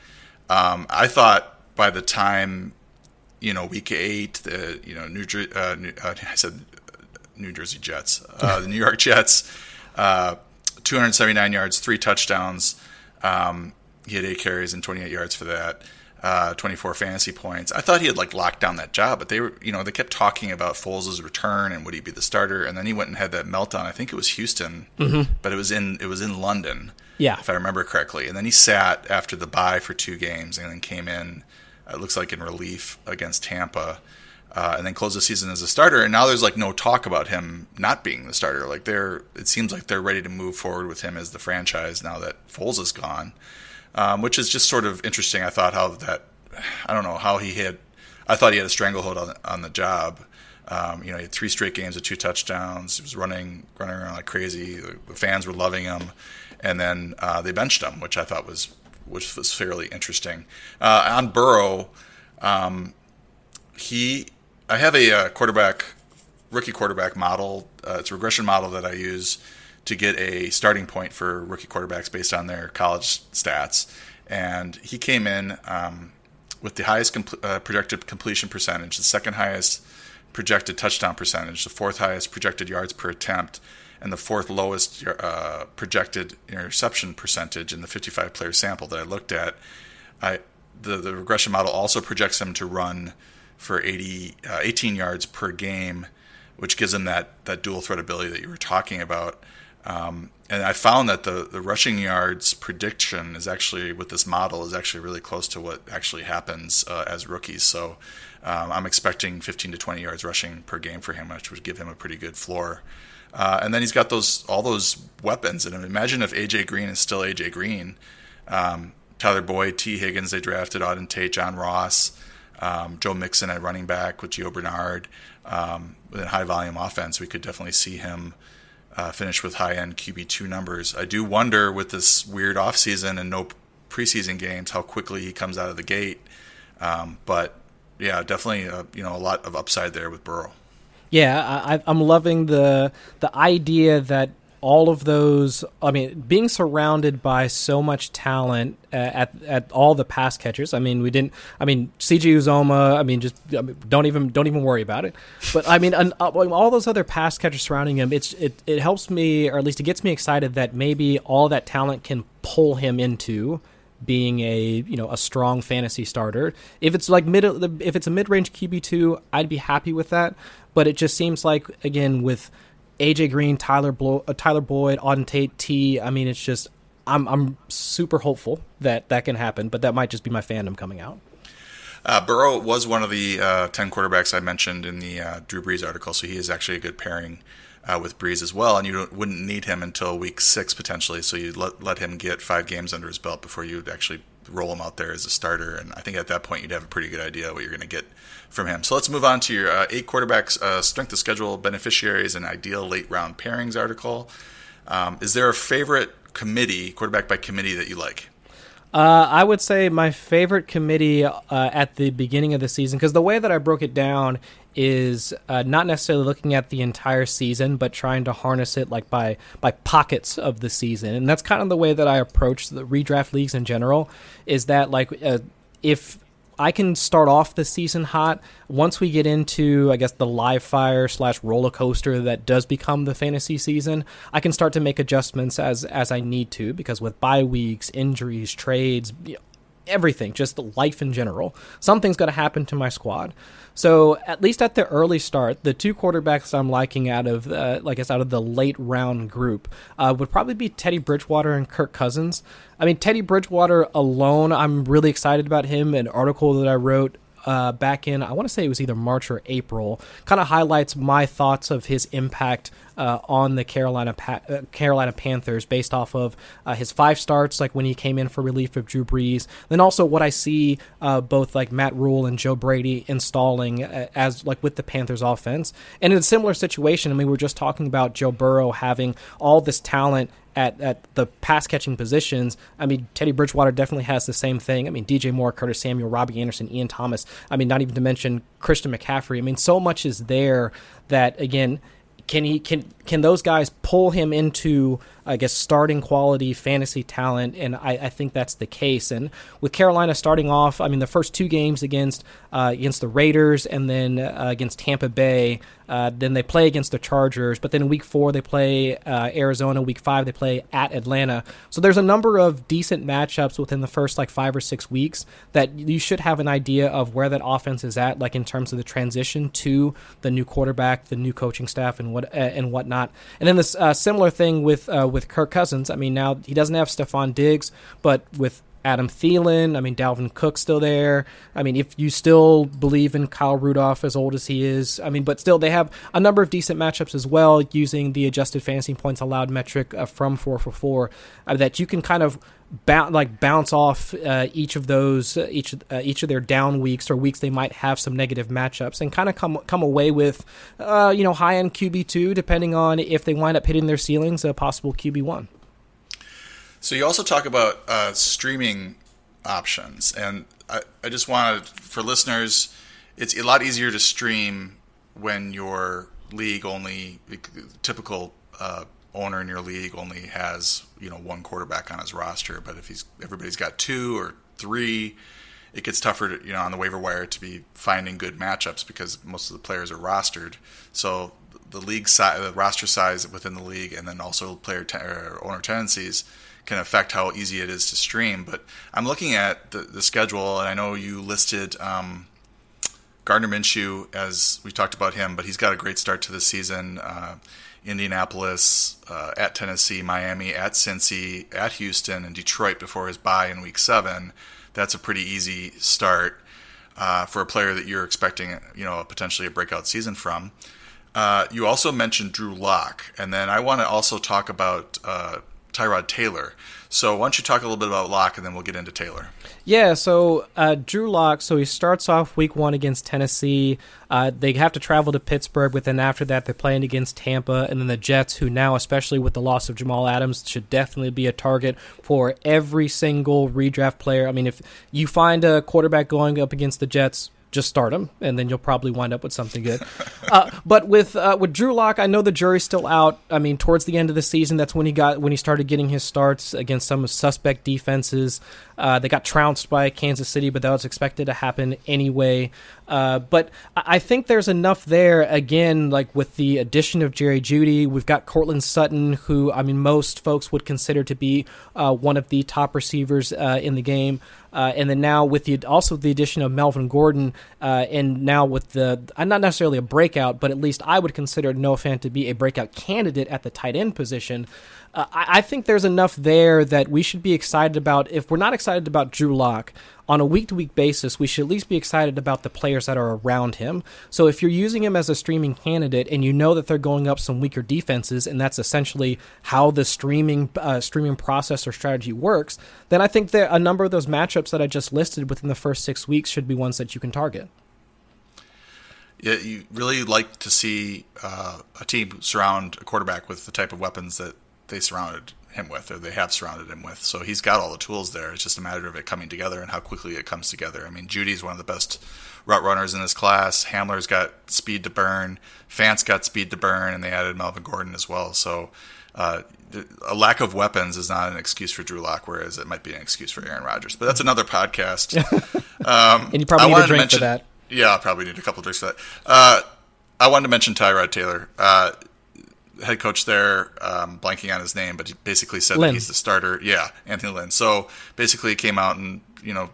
Um, I thought by the time you know week eight, the you know New Jersey, uh, uh, I said New Jersey Jets, uh, the New York Jets, uh, 279 yards, three touchdowns. Um, he had eight carries and 28 yards for that. Uh, 24 fantasy points. I thought he had like locked down that job, but they were, you know, they kept talking about Foles' return and would he be the starter, and then he went and had that meltdown. I think it was Houston, mm-hmm. but it was in it was in London, yeah, if I remember correctly. And then he sat after the bye for two games, and then came in it looks like in relief against Tampa, uh, and then close the season as a starter. And now there's like no talk about him not being the starter. Like they're, it seems like they're ready to move forward with him as the franchise now that Foles is gone, um, which is just sort of interesting. I thought how that, I don't know how he had, I thought he had a stranglehold on, on the job. Um, you know, he had three straight games with two touchdowns. He was running, running around like crazy. The fans were loving him, and then uh, they benched him, which I thought was which was fairly interesting. Uh, on Burrow, um, he I have a, uh, quarterback rookie quarterback model. Uh, it's a regression model that I use to get a starting point for rookie quarterbacks based on their college stats. And he came in um, with the highest compl- uh, projected completion percentage, the second highest projected touchdown percentage, the fourth highest projected yards per attempt, and the fourth lowest uh, projected interception percentage in the 55 player sample that I looked at. I, the, the regression model also projects him to run for 80, uh, 18 yards per game, which gives him that, that dual threat ability that you were talking about. Um, and I found that the, the rushing yards prediction is actually with this model is actually really close to what actually happens uh, as rookies. So um, I'm expecting 15 to 20 yards rushing per game for him, which would give him a pretty good floor. Uh, and then he's got those all those weapons. And imagine if AJ Green is still AJ Green. Um, Tyler Boyd, Tee Higgins, they drafted Auden Tate, John Ross, um, Joe Mixon at running back with Gio Bernard. Um, with a high volume offense, we could definitely see him uh, finish with high end QB2 numbers. I do wonder with this weird offseason and no preseason games how quickly he comes out of the gate. Um, but yeah, definitely uh, you know a lot of upside there with Burrow. Yeah, I, I'm loving the the idea that all of those i mean being surrounded by so much talent at at all the pass catchers i mean we didn't i mean CJ Uzomah i mean just I mean, don't even don't even worry about it. But i mean uh, all those other pass catchers surrounding him it's it, it helps me or at least it gets me excited that maybe all that talent can pull him into being a you know a strong fantasy starter. If it's like mid if it's a mid-range QB2 I'd be happy with that. But it just seems like again with AJ Green, Tyler Blo- uh, Tyler Boyd, Auden Tate, T. I mean, it's just I'm I'm super hopeful that that can happen, but that might just be my fandom coming out. Uh, Burrow was one of the uh, ten quarterbacks I mentioned in the uh, Drew Brees article, so he is actually a good pairing uh, with Brees as well. And you wouldn't need him until week six potentially, so you let let him get five games under his belt before you'd actually roll him out there as a starter. And I think at that point you'd have a pretty good idea what you're going to get from him. So let's move on to your uh, eight quarterbacks uh, strength of schedule beneficiaries and ideal late round pairings article. Um, is there a favorite committee, quarterback by committee, that you like? Uh, I would say my favorite committee uh, at the beginning of the season, because the way that I broke it down is uh, not necessarily looking at the entire season, but trying to harness it like by by pockets of the season, and that's kind of the way that I approach the redraft leagues in general. Is that like uh, if I can start off the season hot. Once we get into, I guess, the live fire slash roller coaster that does become the fantasy season, I can start to make adjustments as as I need to because with bye weeks, injuries, trades, everything, just life in general, something's going to happen to my squad. So at least at the early start, the two quarterbacks I'm liking out of, uh, like I said, out of the late round group, uh, would probably be Teddy Bridgewater and Kirk Cousins. I mean, Teddy Bridgewater alone, I'm really excited about him. An article that I wrote uh, back in, I want to say it was either March or April, kind of highlights my thoughts of his impact uh, on the Carolina pa- uh, Carolina Panthers based off of uh, his five starts, like when he came in for relief of Drew Brees. Then also what I see uh, both like Matt Rhule and Joe Brady installing uh, as like with the Panthers offense. And in a similar situation, I mean, we are just talking about Joe Burrow having all this talent at, at the pass catching positions. I mean, Teddy Bridgewater definitely has the same thing. I mean, DJ Moore, Curtis Samuel, Robbie Anderson, Ian Thomas. I mean, not even to mention Christian McCaffrey. I mean, so much is there that, again, can he can can those guys pull him into I guess starting quality fantasy talent, and I, I, think that's the case. And with Carolina starting off, I mean the first two games against uh, against the Raiders and then uh, against Tampa Bay, uh, then they play against the Chargers. But then in Week Four they play uh, Arizona. Week Five they play at Atlanta. So there's a number of decent matchups within the first like five or six weeks that you should have an idea of where that offense is at, like in terms of the transition to the new quarterback, the new coaching staff, and what uh, and whatnot. And then this uh, similar thing with with with Kirk Cousins. I mean, now he doesn't have Stefon Diggs, but with Adam Thielen, I mean, Dalvin Cook still there. I mean, if you still believe in Kyle Rudolph as old as he is, I mean, but still they have a number of decent matchups as well using the adjusted fantasy points allowed metric uh, from 4for4 uh, that you can kind of bounce like bounce off uh, each of those uh, each uh, each of their down weeks or weeks they might have some negative matchups and kind of come come away with uh, you know high end QB two depending on if they wind up hitting their ceilings a possible QB one. So you also talk about uh, streaming options, and I, I just wanted for listeners, it's a lot easier to stream when your league only typical uh, owner in your league only has you know one quarterback on his roster, but if he's everybody's got two or three, it gets tougher to, you know on the waiver wire to be finding good matchups because most of the players are rostered. So the league size, the roster size within the league, and then also player owner tendencies can affect how easy it is to stream. But I'm looking at the, the schedule, and I know you listed um, Gardner Minshew as we talked about him, but he's got a great start to the season. Uh, Indianapolis, uh, at Tennessee, Miami, at Cincy, at Houston, and Detroit before his bye in Week Seven. That's a pretty easy start uh, for a player that you're expecting, you know, potentially a breakout season from. Uh, you also mentioned Drew Lock, and then I want to also talk about uh, Tyrod Taylor. So why don't you talk a little bit about Lock, and then we'll get into Taylor. Yeah, so uh, Drew Lock. So he starts off week one against Tennessee. Uh, they have to travel to Pittsburgh, but then after that, they're playing against Tampa, and then the Jets, who now, especially with the loss of Jamal Adams, should definitely be a target for every single redraft player. I mean, if you find a quarterback going up against the Jets, just start him, and then you'll probably wind up with something good. uh, but with uh, with Drew Lock, I know the jury's still out. I mean, towards the end of the season, that's when he got when he started getting his starts against some suspect defenses. Uh, they got trounced by Kansas City, but that was expected to happen anyway. Uh, but I think there's enough there. Again, like with the addition of Jerry Jeudy, we've got Courtland Sutton, who I mean most folks would consider to be uh, one of the top receivers uh, in the game. Uh, and then now with the also the addition of Melvin Gordon, uh, and now with the uh, not necessarily a breakout, but at least I would consider Noah Fant to be a breakout candidate at the tight end position. Uh, I, I, think there's enough there that we should be excited about. If we're not excited about Drew Lock on a week to week basis, we should at least be excited about the players that are around him. So if you're using him as a streaming candidate and you know that they're going up some weaker defenses, and that's essentially how the streaming uh, streaming process or strategy works, then I think that a number of those matchups that I just listed within the first six weeks should be ones that you can target. Yeah, you really like to see uh, a team surround a quarterback with the type of weapons that they surrounded him with, or they have surrounded him with. So he's got all the tools there. It's just a matter of it coming together and how quickly it comes together. I mean, Jeudy's one of the best route runners in this class. Hamler's got speed to burn. Fant's got speed to burn, and they added Melvin Gordon as well. So uh, a lack of weapons is not an excuse for Drew Lock, whereas it might be an excuse for Aaron Rodgers. But that's another podcast. Um, and you probably need a drink mention, for that. Yeah, I'll probably need a couple drinks for that. Uh, I wanted to mention Tyrod Taylor. Uh, head coach there, um, blanking on his name, but he basically said Lynn. that he's the starter. Yeah, Anthony Lynn. So basically, he came out and you know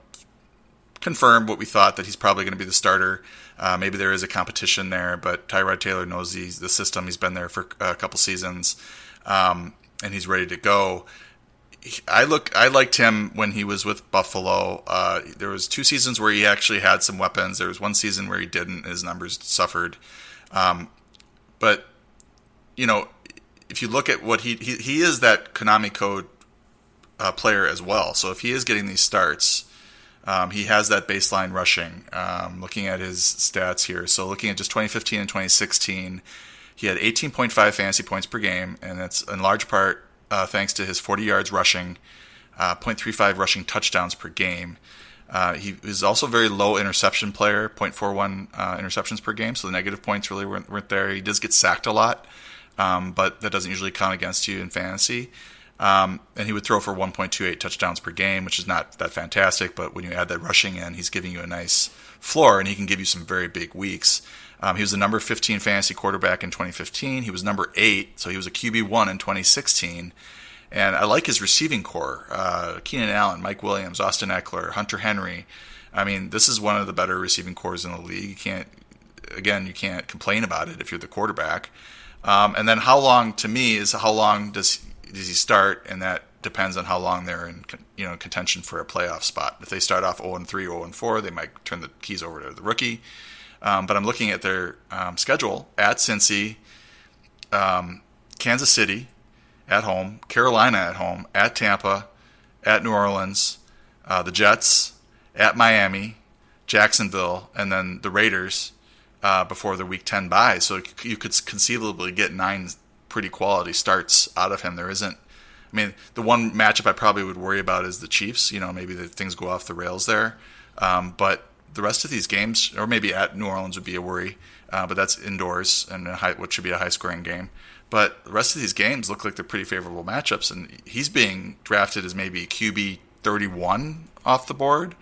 confirmed what we thought that he's probably going to be the starter. Uh, maybe there is a competition there, but Tyrod Taylor knows the the system. He's been there for a couple seasons, um, and he's ready to go. I look. I liked him when he was with Buffalo. Uh, there was two seasons where he actually had some weapons. There was one season where he didn't. His numbers suffered. Um, but you know, if you look at what he he, he is that Konami code uh, player as well. So if he is getting these starts, um, he has that baseline rushing. Um, looking at his stats here, so looking at just 2015 and 2016, he had 18.5 fantasy points per game, and that's in large part uh, thanks to his 40 yards rushing, uh, 0.35 rushing touchdowns per game. Uh, he is also a very low interception player, 0.41 uh, interceptions per game, so the negative points really weren't, weren't there. He does get sacked a lot um, but that doesn't usually count against you in fantasy. Um, and he would throw for 1.28 touchdowns per game, which is not that fantastic. But when you add that rushing in, he's giving you a nice floor, and he can give you some very big weeks. Um, he was the number 15 fantasy quarterback in 2015. He was number eight, so he was a QB one in 2016. And I like his receiving corps: uh, Keenan Allen, Mike Williams, Austin Ekeler, Hunter Henry. I mean, this is one of the better receiving cores in the league. You can't, again, you can't complain about it if you're the quarterback. Um, and then how long to me is how long does does he start, and that depends on how long they're in you know contention for a playoff spot. If they start off 0 and 3, 0 and 4, they might turn the keys over to the rookie. Um, but I'm looking at their um, schedule at Cincy, um, Kansas City at home, Carolina at home, at Tampa, at New Orleans, uh, the Jets, at Miami, Jacksonville, and then the Raiders uh, before the Week 10 bye. So you could conceivably get nine pretty quality starts out of him. There isn't. I mean, the one matchup I probably would worry about is the Chiefs. You know, maybe the things go off the rails there. Um, but the rest of these games, or maybe at New Orleans would be a worry, uh, but that's indoors and high, what should be a high scoring game. But the rest of these games look like they're pretty favorable matchups, and he's being drafted as maybe QB 31 off the board.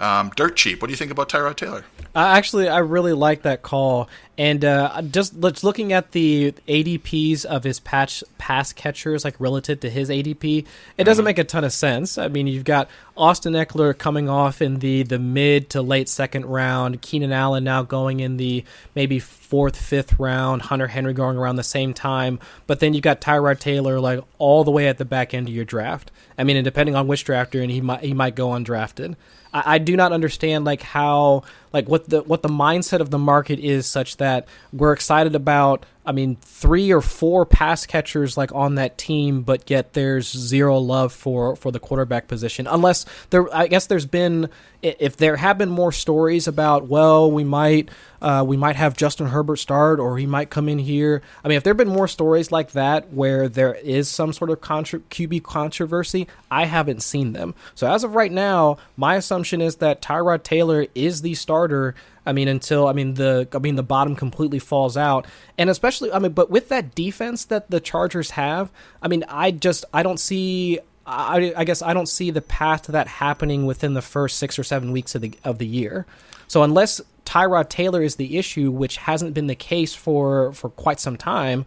Um, dirt cheap. What do you think about Tyrod Taylor? Uh, actually, I really like that call. And uh, just let's looking at the ADPs of his patch pass catchers, like relative to his ADP, it doesn't mm-hmm. make a ton of sense. I mean, you've got Austin Ekeler coming off in the the mid to late second round, Keenan Allen now going in the maybe fourth, fifth round, Hunter Henry going around the same time, but then you've got Tyrod Taylor like all the way at the back end of your draft. I mean, and depending on which drafter, and he might he might go undrafted. I, I do not understand like how like what the what the mindset of the market is such that we're excited about I mean three or four pass catchers like on that team but yet there's zero love for for the quarterback position. Unless there I guess there's been if there have been more stories about well we might uh, we might have Justin Herbert start or he might come in here. I mean if there have been more stories like that where there is some sort of contra- QB controversy I haven't seen them. So as of right now my assumption is that Tyrod Taylor is the starter starter. I mean, until I mean the I mean the bottom completely falls out, and especially I mean, but with that defense that the Chargers have, I mean, I just I don't see. I, I guess I don't see the path to that happening within the first six or seven weeks of the of the year. So unless Tyrod Taylor is the issue, which hasn't been the case for for quite some time,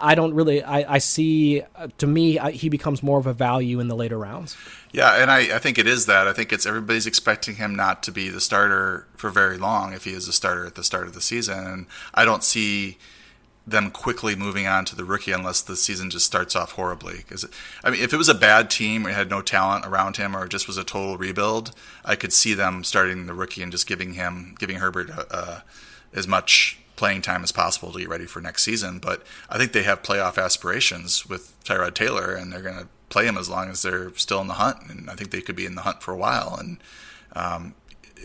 I don't really. I, I see. Uh, to me, I, he becomes more of a value in the later rounds. Yeah, and I, I think it is that. I think it's everybody's expecting him not to be the starter for very long if he is a starter at the start of the season, and I don't see them quickly moving on to the rookie unless the season just starts off horribly. Because I mean, if it was a bad team or had no talent around him, or just was a total rebuild, I could see them starting the rookie and just giving him, giving Herbert uh, uh as much playing time as possible to get ready for next season. But I think they have playoff aspirations with Tyrod Taylor, and they're going to play him as long as they're still in the hunt. And I think they could be in the hunt for a while. And um,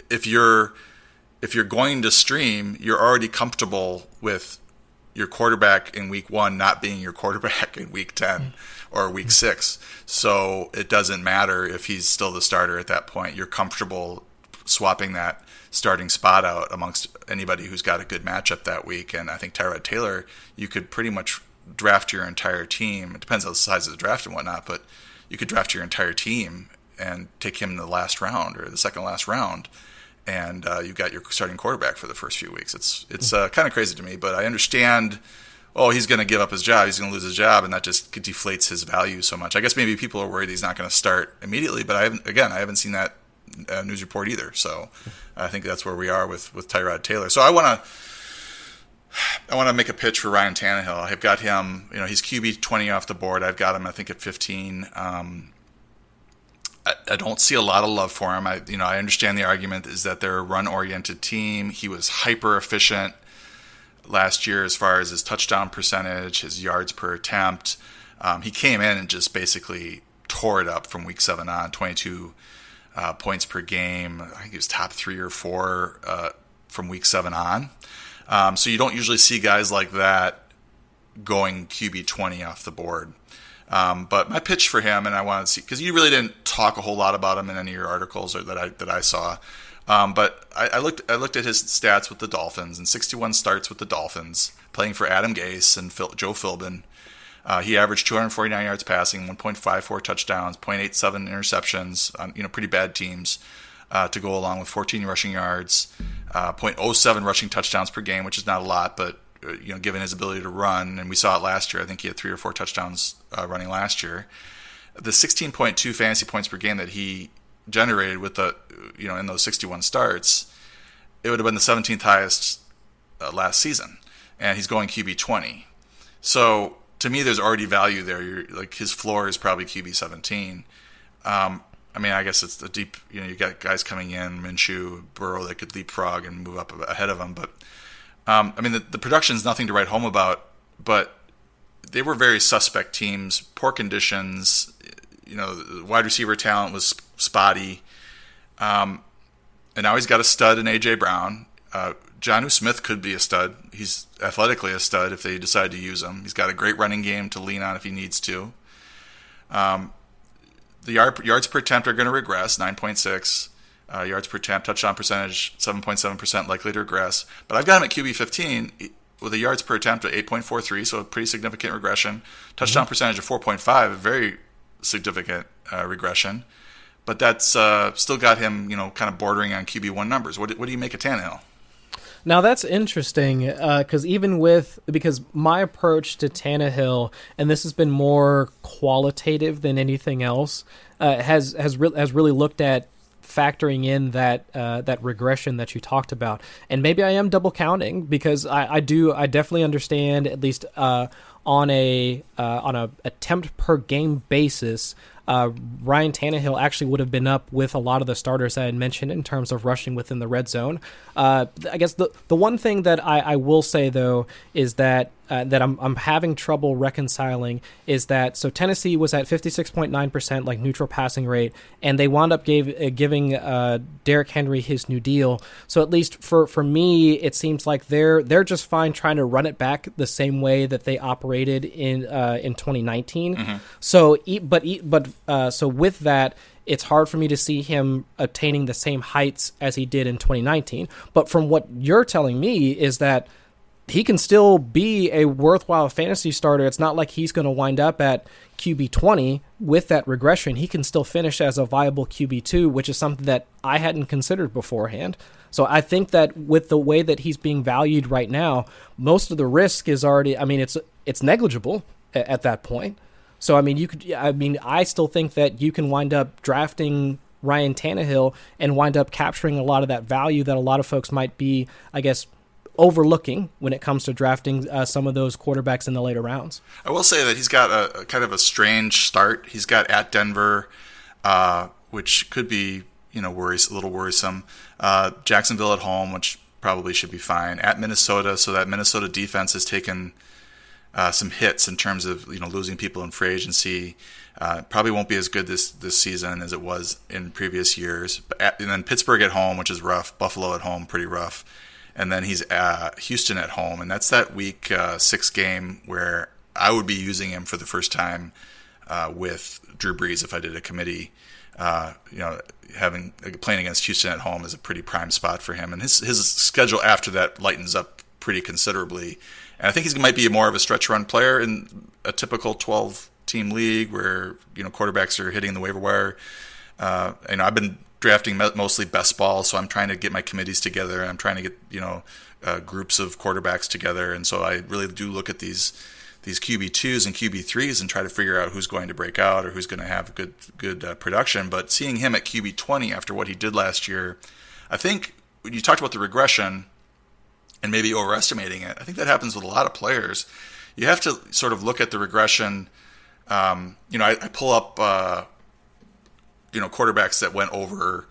if you're if you're going to stream, you're already comfortable with your quarterback in week one not being your quarterback in week 10 or week six. So it doesn't matter if he's still the starter at that point. You're comfortable swapping that starting spot out amongst anybody who's got a good matchup that week. And I think Tyrod Taylor, you could pretty much draft your entire team. It depends on the size of the draft and whatnot, but you could draft your entire team and take him in the last round or the second last round, and uh, you got your starting quarterback for the first few weeks. It's it's uh, kind of crazy to me, but I understand. Oh, he's going to give up his job. He's going to lose his job, and that just deflates his value so much. I guess maybe people are worried he's not going to start immediately, but I haven't. Again, I haven't seen that uh, news report either. So I think that's where we are with with Tyrod Taylor. So I want to. I want to make a pitch for Ryan Tannehill. I've got him, you know, he's QB 20 off the board. I've got him, I think, at 15. Um, I, I, don't see a lot of love for him. I, you know, I understand the argument is that they're a run-oriented team. He was hyper efficient last year as far as his touchdown percentage, his yards per attempt. Um, he came in and just basically tore it up from week seven on, 22 uh, points per game. I think he was top three or four uh, from week seven on. Um, so you don't usually see guys like that going QB 20 off the board. Um, but my pitch for him, and I want to see because you really didn't talk a whole lot about him in any of your articles or that I that I saw. Um, but I, I, looked I looked at his stats with the Dolphins and 61 starts with the Dolphins, playing for Adam Gase and Phil, Joe Philbin. Uh, he averaged 249 yards passing, 1.54 touchdowns, 0.87 interceptions on you know pretty bad teams uh, to go along with 14 rushing yards, uh, 0.07 rushing touchdowns per game, which is not a lot, but uh, you know, given his ability to run, and we saw it last year. I think he had three or four touchdowns uh, running last year. The 16.2 fantasy points per game that he generated with the, you know, in those 61 starts, it would have been the 17th highest uh, last season, and he's going QB 20. So to me, there's already value there. You're, like his floor is probably QB 17. Um, I mean, I guess it's the deep. You know, you got guys coming in, Minshew, Burrow that could leapfrog and move up ahead of him. But um, I mean, the, the production is nothing to write home about. But they were very suspect teams, poor conditions. You know, wide receiver talent was spotty. Um, and now he's got a stud in AJ Brown. Uh, Jonnu Smith could be a stud. He's athletically a stud if they decide to use him. He's got a great running game to lean on if he needs to. Um, the yard, yards per attempt are going to regress, 9.6. Uh, yards per attempt, touchdown percentage, 7.7% likely to regress. But I've got him at QB 15 with a yards per attempt at 8.43, so a pretty significant regression. Touchdown mm-hmm. percentage of 4.5, a very significant uh, regression. But that's uh, still got him, you know, kind of bordering on QB one numbers. What, what do you make of Tannehill? Now that's interesting because uh, even with because my approach to Tannehill, and this has been more qualitative than anything else, uh, has has re- has really looked at factoring in that uh, that regression that you talked about, and maybe I am double counting because I, I do I definitely understand at least uh, on a uh, on a attempt per game basis uh, Ryan Tannehill actually would have been up with a lot of the starters I had mentioned in terms of rushing within the red zone. Uh, I guess the the one thing that I, I will say though is that uh, that I'm, I'm having trouble reconciling is that so Tennessee was at 56.9% like neutral passing rate, and they wound up gave, uh, giving uh, Derrick Henry his new deal. So at least for, for me, it seems like they're they're just fine trying to run it back the same way that they operated in uh, in 2019. Mm-hmm. So but but uh, so with that, it's hard for me to see him attaining the same heights as he did in 2019. But from what you're telling me is that he can still be a worthwhile fantasy starter. It's not like he's going to wind up at QB 20 with that regression. He can still finish as a viable QB 2, which is something that I hadn't considered beforehand. So I think that with the way that he's being valued right now, most of the risk is already I mean it's it's negligible at, at that point. So I mean you could I mean I still think that you can wind up drafting Ryan Tannehill and wind up capturing a lot of that value that a lot of folks might be I guess overlooking when it comes to drafting uh, some of those quarterbacks in the later rounds. I will say that he's got a, a kind of a strange start. He's got at Denver, uh, which could be you know worries a little worrisome. Uh, Jacksonville at home, which probably should be fine. At Minnesota, so that Minnesota defense has taken uh, some hits in terms of you know losing people in free agency. Uh, probably won't be as good this this season as it was in previous years. But at, and then Pittsburgh at home, which is rough. Buffalo at home, pretty rough and then he's uh, Houston at home, and that's that week uh, six game where I would be using him for the first time uh, with Drew Brees if I did a committee. Uh, you know, having playing against Houston at home is a pretty prime spot for him, and his his schedule after that lightens up pretty considerably. And I think he might be more of a stretch run player in a typical 12 team league where you know quarterbacks are hitting the waiver wire. Uh, you know, I've been drafting mostly best ball, so I'm trying to get my committees together, I'm trying to get you know uh, groups of quarterbacks together, and so I really do look at these these QB twos and QB threes and try to figure out who's going to break out or who's going to have good good uh, production. But seeing him at QB twenty after what he did last year, I think when you talked about the regression and maybe overestimating it, I think that happens with a lot of players. You have to sort of look at the regression. Um, you know, I, I pull up uh, you know quarterbacks that went over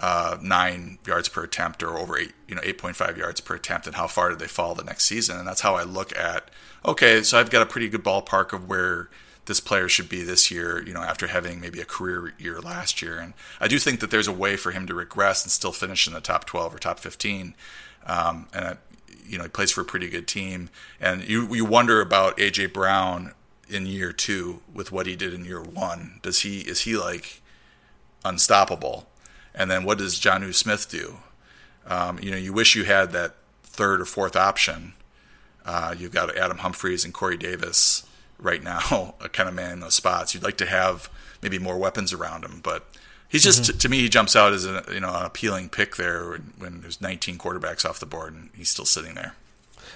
uh, nine yards per attempt or over eight, you know, eight point five yards per attempt, and how far did they fall the next season? And that's how I look at. Okay, so I've got a pretty good ballpark of where this player should be this year. You know, after having maybe a career year last year, and I do think that there's a way for him to regress and still finish in the top twelve or top fifteen. Um, and I, you know, he plays for a pretty good team, and you you wonder about AJ Brown in year two with what he did in year one. Does he is he like unstoppable? And then what does Jonnu Smith do? Um, you know, you wish you had that third or fourth option. Uh, you've got Adam Humphries and Corey Davis right now, kind of manning those spots. You'd like to have maybe more weapons around him, but he's just mm-hmm. to me he jumps out as a you know an appealing pick there when, when, there's 19 quarterbacks off the board and he's still sitting there.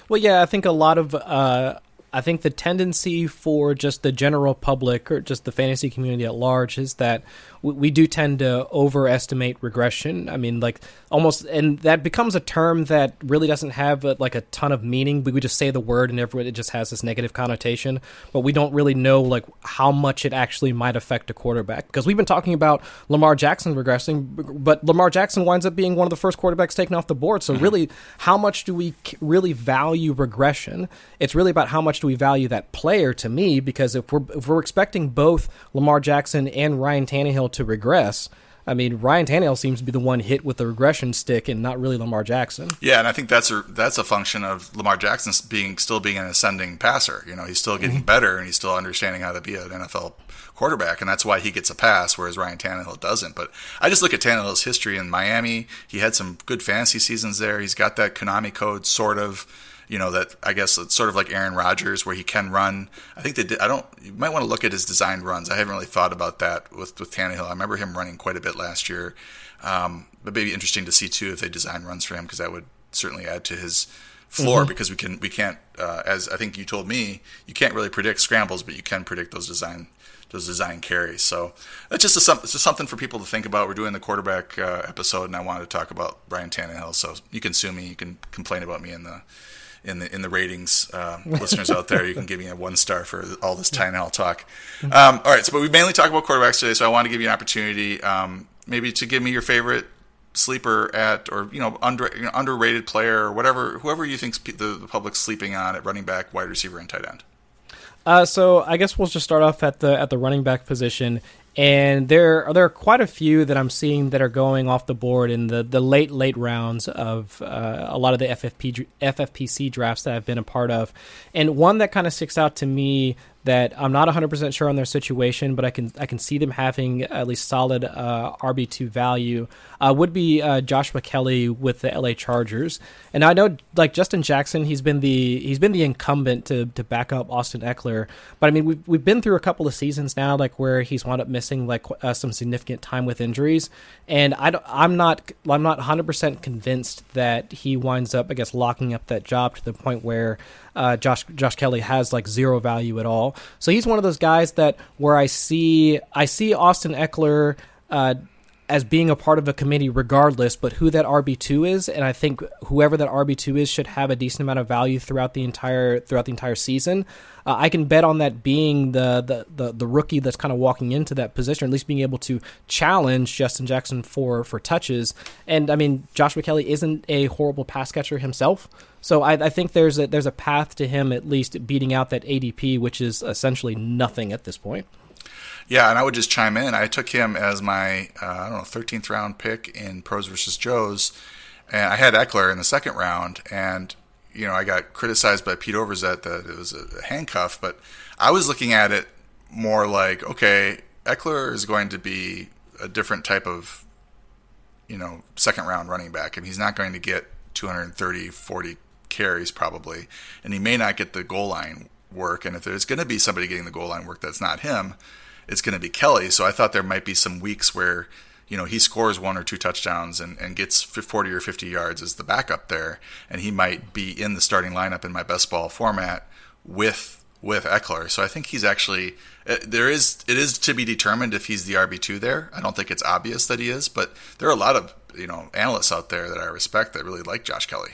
Well, yeah, I think a lot of uh, I think the tendency for just the general public or just the fantasy community at large is that we, we do tend to overestimate regression. I mean, like almost, and that becomes a term that really doesn't have a, like a ton of meaning. We, we just say the word and everyone, it just has this negative connotation, but we don't really know like how much it actually might affect a quarterback because we've been talking about Lamar Jackson regressing, but Lamar Jackson winds up being one of the first quarterbacks taken off the board. So mm-hmm. really, how much do we really value regression? It's really about how much do we value that player to me because if we're if we're expecting both Lamar Jackson and Ryan Tannehill to regress, I mean, Ryan Tannehill seems to be the one hit with the regression stick, and not really Lamar Jackson. Yeah, and I think that's a that's a function of Lamar Jackson being still being an ascending passer. You know, he's still getting mm-hmm. better, and he's still understanding how to be an NFL quarterback, and that's why he gets a pass, whereas Ryan Tannehill doesn't. But I just look at Tannehill's history in Miami. He had some good fantasy seasons there. He's got that Konami code, sort of you know that I guess it's sort of like Aaron Rodgers where he can run. I think they did. I don't. You might want to look at his designed runs. I haven't really thought about that with with Tannehill. I remember him running quite a bit last year. Um, but maybe interesting to see too if they design runs for him because that would certainly add to his floor mm-hmm. because we can we can't uh, as I think you told me you can't really predict scrambles but you can predict those design those design carries. So that's just a, it's just something for people to think about. We're doing the quarterback uh, episode, and I wanted to talk about Brian Tannehill. So you can sue me, you can complain about me in the in the in the ratings, uh, listeners out there, you can give me a one star for all this Tannehill talk. Um, all right, so but we mainly talk about quarterbacks today, so I want to give you an opportunity, um, maybe to give me your favorite sleeper at or you know under you know, underrated player or whatever whoever you think the, the public's sleeping on at running back, wide receiver, and tight end. Uh, so I guess we'll just start off at the at the running back position, and there are there are quite a few that I'm seeing that are going off the board in the, the late late rounds of uh, a lot of the FFP FFPC drafts that I've been a part of, and one that kind of sticks out to me that I'm not 100% sure on their situation, but I can I can see them having at least solid uh, RB2 value. Uh, would be uh, Joshua Kelley with the LA Chargers, and I know like Justin Jackson, he's been the he's been the incumbent to, to back up Austin Ekeler, but I mean we've we've been through a couple of seasons now, like where he's wound up missing like uh, some significant time with injuries, and I I'm not I'm not 100% convinced that he winds up I guess locking up that job to the point where uh, Josh Josh Kelley has like zero value at all. So he's one of those guys that where I see I see Austin Ekeler. Uh, as being a part of a committee regardless, but who that RB two is, and I think whoever that RB two is should have a decent amount of value throughout the entire throughout the entire season. Uh, I can bet on that being the, the the the rookie that's kind of walking into that position, or at least being able to challenge Justin Jackson for for touches. And I mean, Joshua Kelley isn't a horrible pass catcher himself, so I, I think there's a there's a path to him at least beating out that ADP, which is essentially nothing at this point. Yeah, and I would just chime in. I took him as my uh, I don't know 13th round pick in Pros versus Joes, and I had Ekeler in the second round, and you know I got criticized by Pete Overzet that it was a handcuff, but I was looking at it more like, okay, Ekeler is going to be a different type of you know second round running back, and he's not going to get 230, 40 carries probably, and he may not get the goal line work. And if there's going to be somebody getting the goal line work that's not him, it's going to be Kelley. So I thought there might be some weeks where you know he scores one or two touchdowns and, and gets 40 or 50 yards as the backup there, and he might be in the starting lineup in my best ball format with with Ekeler. So I think he's actually uh, there is it is to be determined if he's the RB two there. I don't think it's obvious that he is, but there are a lot of you know analysts out there that I respect that really like Josh Kelley.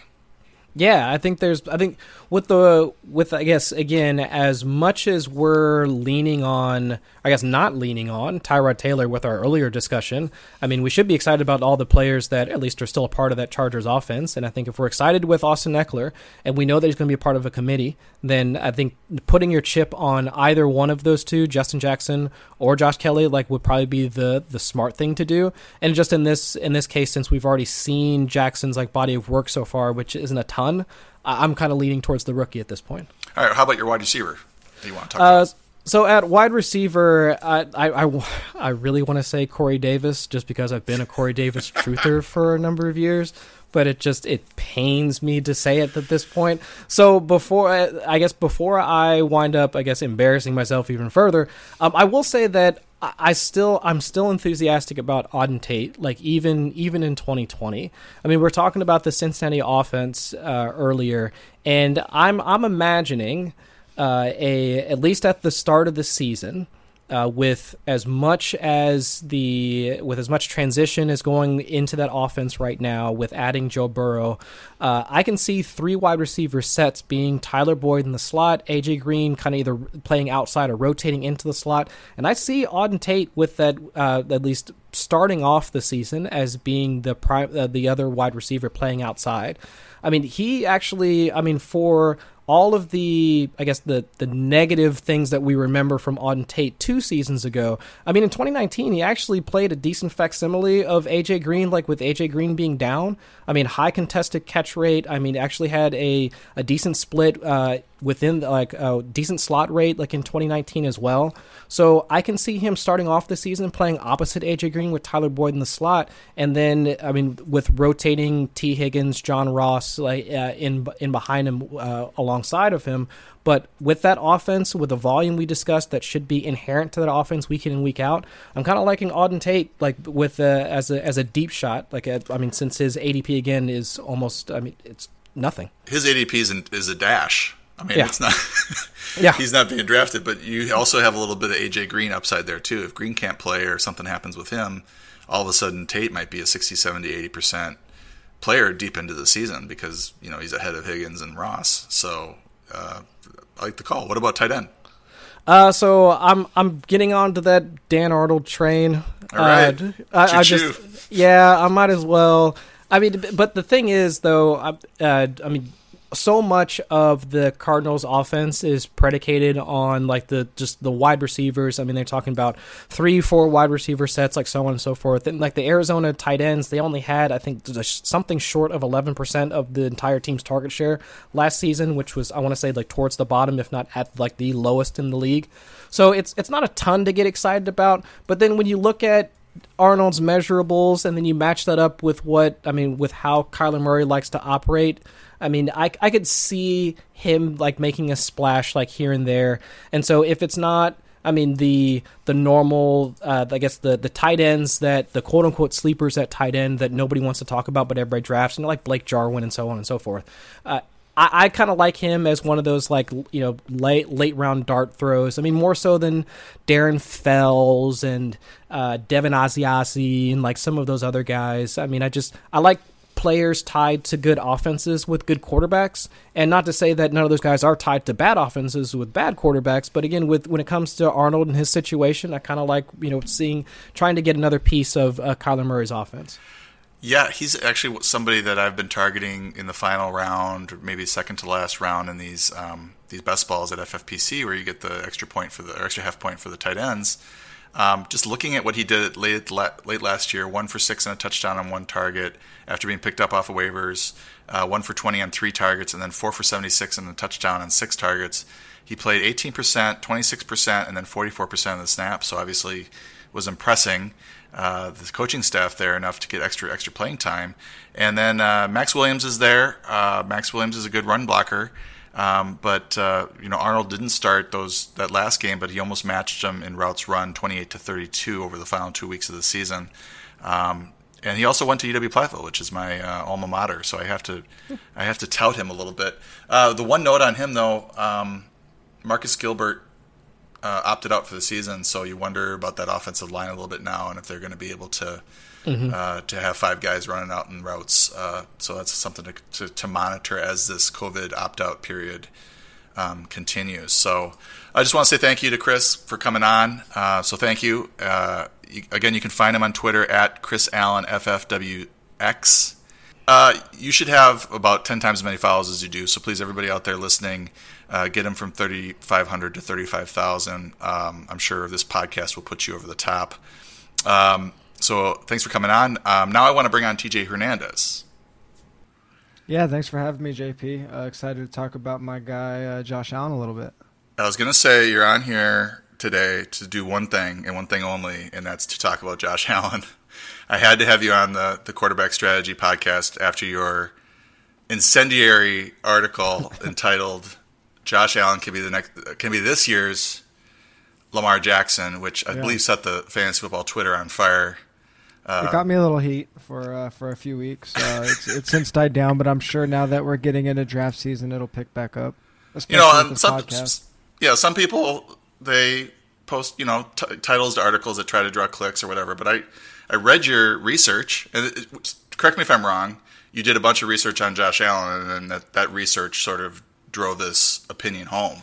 Yeah, I think there's. I think with the with I guess again, as much as we're leaning on, I guess not leaning on Tyrod Taylor with our earlier discussion. I mean, we should be excited about all the players that at least are still a part of that Chargers offense. And I think if we're excited with Austin Ekeler and we know that he's going to be a part of a committee, then I think putting your chip on either one of those two, Justin Jackson or Josh Kelley, like would probably be the the smart thing to do. And just in this in this case, since we've already seen Jackson's like body of work so far, which isn't a ton, I'm kind of leaning towards the rookie at this point. All right, how about your wide receiver? Do you want to talk Uh, about? So at wide receiver, I, I, I, I really want to say Corey Davis just because I've been a Corey Davis truther for a number of years, but it just it pains me to say it at this point. So before I guess before I wind up I guess embarrassing myself even further, um, I will say that I still I'm still enthusiastic about Auden Tate, like even even in 2020. I mean, we're talking about the Cincinnati offense uh, earlier, and I'm I'm imagining uh, a at least at the start of the season. Uh, with as much as the with as much transition as going into that offense right now, with adding Joe Burrow, uh, I can see three wide receiver sets being Tyler Boyd in the slot, AJ Green kind of either playing outside or rotating into the slot, and I see Auden Tate with that uh, at least starting off the season as being the pri- uh, the other wide receiver playing outside. I mean, he actually, I mean, for all of the, I guess the the negative things that we remember from Auden Tate two seasons ago. I mean, in 2019, he actually played a decent facsimile of AJ Green, like with AJ Green being down. I mean, high contested catch rate. I mean, actually had a a decent split. Uh, within like a decent slot rate like in 2019 as well. So I can see him starting off the season playing opposite AJ Green with Tyler Boyd in the slot and then I mean with rotating Tee Higgins, John Ross like uh, in in behind him uh, alongside of him. But with that offense, with the volume we discussed that should be inherent to that offense week in and week out, I'm kind of liking Auden Tate like with uh, as a as a deep shot. Like a, I mean, since his ADP again is almost I mean it's nothing. His ADP is, is a dash. I mean, Yeah. it's not. Yeah. he's not being drafted, but you also have a little bit of AJ Green upside there too. If Green can't play or something happens with him, all of a sudden Tate might be a 60, 70, 80 percent player deep into the season because you know he's ahead of Higgins and Ross. So uh, I like the call. What about tight end? Uh, so I'm I'm getting onto that Dan Arnold train. All right. Uh, I, I just yeah, I might as well. I mean, but the thing is, though, I, uh, I mean, so much of the Cardinals' offense is predicated on like the just the wide receivers. I mean, they're talking about three, four wide receiver sets, like so on and so forth. And like the Arizona tight ends, they only had I think something short of eleven percent of the entire team's target share last season, which was I want to say like towards the bottom, if not at like the lowest in the league. So it's it's not a ton to get excited about. But then when you look at Arnold's measurables, and then you match that up with what I mean with how Kyler Murray likes to operate. I mean, I I could see him like making a splash like here and there, and so if it's not. I mean the the normal, uh, I guess the the tight ends that the quote unquote sleepers at tight end that nobody wants to talk about, but everybody drafts, you know, like Blake Jarwin and so on and so forth. Uh, I, I kind of like him as one of those like you know late late round dart throws. I mean more so than Darren Fells and uh, Devin Asiasi and like some of those other guys. I mean I just I like players tied to good offenses with good quarterbacks, and not to say that none of those guys are tied to bad offenses with bad quarterbacks. But again, with when it comes to Arnold and his situation, I kind of like you know seeing trying to get another piece of uh, Kyler Murray's offense. Yeah, he's actually somebody that I've been targeting in the final round, or maybe second to last round in these um, these best balls at FFPC, where you get the extra point for the extra half point for the tight ends. Um, just looking at what he did late late last year, one for six and a touchdown on one target after being picked up off of waivers, uh, one for 20 on three targets, and then four for 76 and a touchdown on six targets. He played 18%, 26%, and then 44% of the snaps. So obviously, was impressing uh, the coaching staff there enough to get extra extra playing time. And then uh, Maxx Williams is there. Uh, Maxx Williams is a good run blocker. Um, but uh, you know Arnold didn't start those that last game, but he almost matched him in routes run, 28 to 32 over the final two weeks of the season. Um, and he also went to UW Platteville, which is my uh, alma mater. So I have to, I have to tout him a little bit. Uh, the one note on him, though, um, Marcus Gilbert uh, opted out for the season, so you wonder about that offensive line a little bit now, and if they're going to be able to mm-hmm. uh, to have five guys running out in routes. Uh, so that's something to, to, to, monitor as this COVID opt out period um, continues. So I just want to say thank you to Chris for coming on. Uh, so thank you. Uh, you. Again, you can find him on Twitter at Chris Allen FFWX. Uh, you should have about 10 times as many follows as you do. So please, everybody out there listening, uh, get him from 3,500 to 35,000. Um, I'm sure this podcast will put you over the top. Um, so thanks for coming on. Um, now I want to bring on TJ Hernandez. Yeah, thanks for having me, JP. Uh, excited to talk about my guy uh, Josh Allen a little bit. I was going to say you're on here today to do one thing and one thing only, and that's to talk about Josh Allen. I had to have you on the the quarterback strategy podcast after your incendiary article entitled "Josh Allen can be the next can be this year's Lamar Jackson," which I yeah. believe set the fantasy football Twitter on fire. Uh, it got me a little heat for uh, for a few weeks. Uh, it's, it's since died down, but I'm sure now that we're getting into draft season, it'll pick back up. You know, some, yeah, some people they post you know t- titles to articles that try to draw clicks or whatever. But I I read your research, and it, it, correct me if I'm wrong. You did a bunch of research on Josh Allen, and then that, that research sort of drove this opinion home.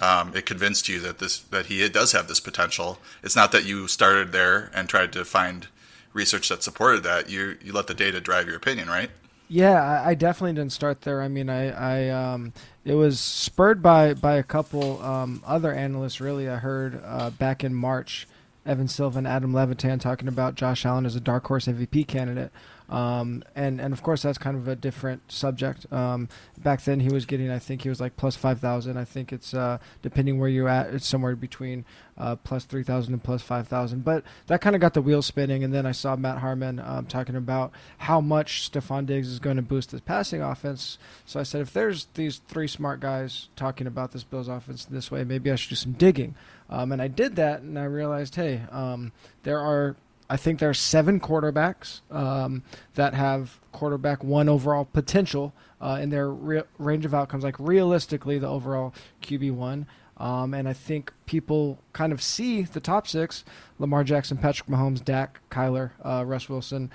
Um, it convinced you that this that he does have this potential. It's not that you started there and tried to find research that supported that. You you let the data drive your opinion, right? Yeah, I, I definitely didn't start there. I mean, I, I um, it was spurred by by a couple um, other analysts. Really, I heard uh, back in March Evan Silva and Adam Levitan talking about Josh Allen as a dark horse MVP candidate. Um, and and of course that's kind of a different subject. Um, back then he was getting, I think he was like plus five thousand. I think it's uh, depending where you're at, it's somewhere between uh, plus three thousand and plus five thousand. But that kind of got the wheels spinning. And then I saw Matt Harmon um, talking about how much Stefon Diggs is going to boost his passing offense. So I said, if there's these three smart guys talking about this Bills offense this way, maybe I should do some digging. Um, and I did that, and I realized, hey, um, there are I think there are seven quarterbacks um, that have quarterback one overall potential uh, in their re- range of outcomes. Like realistically, the overall QB one. Um, and I think people kind of see the top six: Lamar Jackson, Patrick Mahomes, Dak, Kyler, uh, Russ Wilson,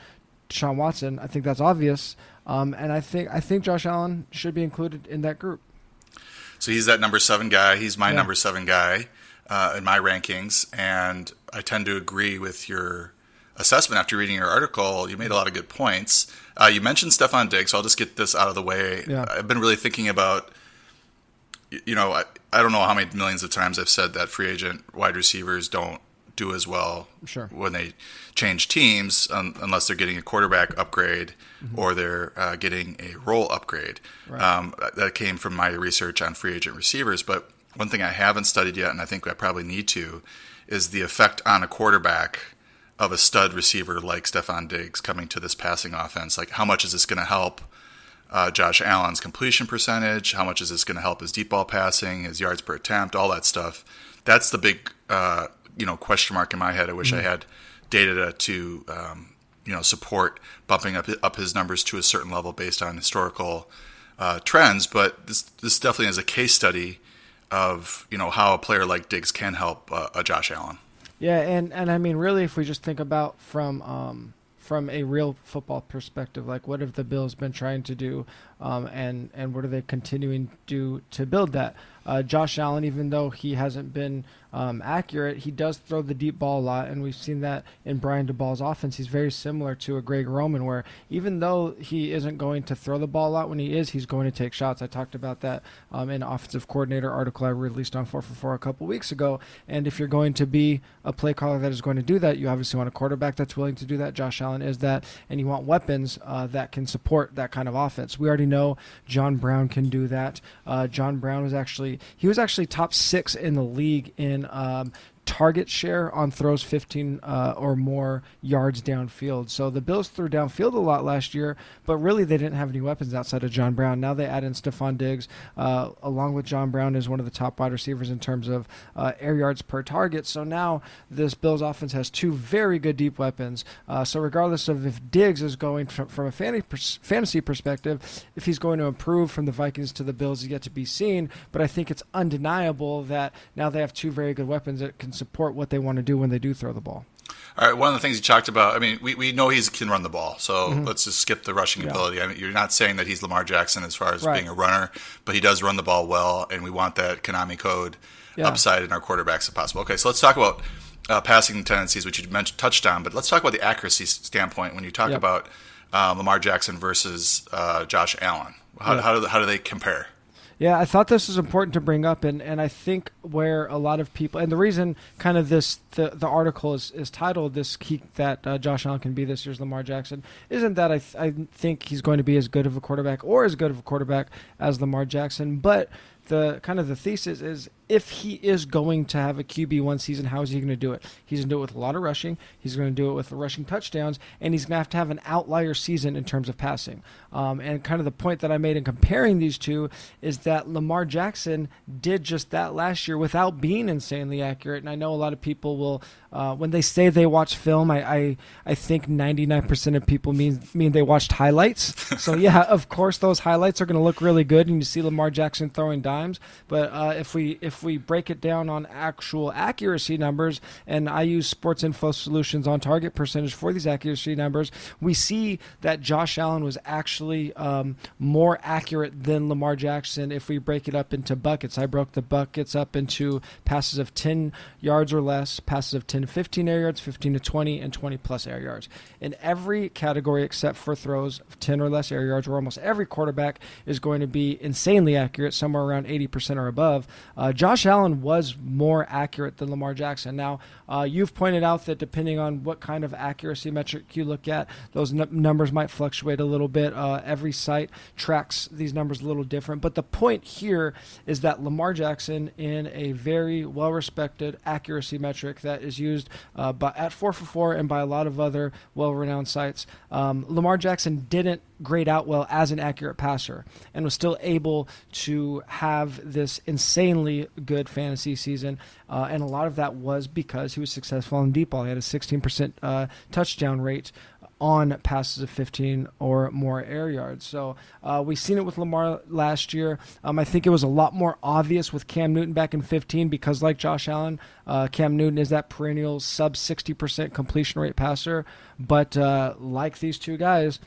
Deshaun Watson. I think that's obvious, um, and I think I think Josh Allen should be included in that group. So he's that number seven guy. He's my yeah. number seven guy uh, in my rankings, and I tend to agree with your assessment after reading your article. You made a lot of good points. Uh, you mentioned Stefon Diggs, so I'll just get this out of the way. Yeah. I've been really thinking about, you know, I, I don't know how many millions of times I've said that free agent wide receivers don't do as well sure. when they change teams um, unless they're getting a quarterback upgrade mm-hmm. or they're uh, getting a role upgrade. Right. Um, that came from my research on free agent receivers. But one thing I haven't studied yet, and I think I probably need to, is the effect on a quarterback – of a stud receiver like Stefon Diggs coming to this passing offense? Like, how much is this going to help uh, Josh Allen's completion percentage? How much is this going to help his deep ball passing, his yards per attempt, all that stuff? That's the big, uh, you know, question mark in my head. I wish mm-hmm. I had data to, um, you know, support bumping up up his numbers to a certain level based on historical uh, trends. But this this definitely is a case study of you know how a player like Diggs can help uh, a Josh Allen. Yeah, and and I mean, really, if we just think about from um, from a real football perspective, like what have the Bills been trying to do um, and and what are they continuing to do to build that? Uh, Josh Allen, even though he hasn't been um, accurate, he does throw the deep ball a lot, and we've seen that in Brian Daboll's offense. He's very similar to a Greg Roman, where even though he isn't going to throw the ball a lot, when he is, he's going to take shots. I talked about that um, in offensive coordinator article I released on 4for4 a couple weeks ago. And if you're going to be a play caller that is going to do that, you obviously want a quarterback that's willing to do that. Josh Allen is that, and you want weapons uh, that can support that kind of offense. We already know John Brown can do that. Uh, John Brown was actually he was actually top six in the league in um, target share on throws 15 uh, or more yards downfield. So the Bills threw downfield a lot last year, but really they didn't have any weapons outside of John Brown. Now they add in Stefon Diggs, uh, along with John Brown is one of the top wide receivers in terms of uh, air yards per target. So now this Bills offense has two very good deep weapons. Uh, so regardless of if Diggs is going from, from a fantasy perspective, if he's going to improve from the Vikings to the Bills is yet to be seen. But I think it's undeniable that now they have two very good weapons that can support what they want to do when they do throw the ball. All right, one of the things you talked about, I mean, we, we know he can run the ball, so mm-hmm. let's just skip the rushing yeah. ability. I mean, you're not saying that he's Lamar Jackson as far as right. being a runner, but he does run the ball well, and we want that Konami code yeah. upside in our quarterbacks if possible. Okay, so let's talk about uh, passing tendencies, which you mentioned touched on, but let's talk about the accuracy standpoint when you talk yep. about uh, Lamar Jackson versus uh, Josh Allen. How, yep. how, do, how do they compare? Yeah, I thought this was important to bring up, and, and I think where a lot of people and the reason kind of this the, the article is, is titled this that uh, Josh Allen can be this year's Lamar Jackson isn't that I th- I think he's going to be as good of a quarterback or as good of a quarterback as Lamar Jackson, but the kind of the thesis is if he is going to have a QB one season, how is he going to do it? He's going to do it with a lot of rushing. He's going to do it with rushing touchdowns, and he's going to have to have an outlier season in terms of passing. Um, and kind of the point that I made in comparing these two is that Lamar Jackson did just that last year without being insanely accurate. And I know a lot of people will, uh, when they say they watch film, I I, I think 99% of people mean mean they watched highlights. so yeah, of course those highlights are going to look really good, and you see Lamar Jackson throwing dimes. But uh, if we if we break it down on actual accuracy numbers, and I use Sports Info Solutions on target percentage for these accuracy numbers, we see that Josh Allen was actually um, more accurate than Lamar Jackson if we break it up into buckets. I broke the buckets up into passes of 10 yards or less, passes of 10 to 15 air yards, 15 to 20, and 20 plus air yards. In every category except for throws of 10 or less air yards, where almost every quarterback is going to be insanely accurate, somewhere around 80% or above. Uh, Josh Allen was more accurate than Lamar Jackson. Now, uh, you've pointed out that depending on what kind of accuracy metric you look at, those n- numbers might fluctuate a little bit. Uh, every site tracks these numbers a little different. But the point here is that Lamar Jackson, in a very well respected accuracy metric that is used uh, by, at 4for4 and by a lot of other well renowned sites, um, Lamar Jackson didn't grade out well as an accurate passer and was still able to have this insanely good fantasy season. Uh, and a lot of that was because he was successful in deep ball. He had a 16% uh, touchdown rate on passes of 15 or more air yards. So uh, we've seen it with Lamar last year. Um, I think it was a lot more obvious with Cam Newton back in 15 because, like Josh Allen, uh, Cam Newton is that perennial sub 60% completion rate passer. But uh, like these two guys,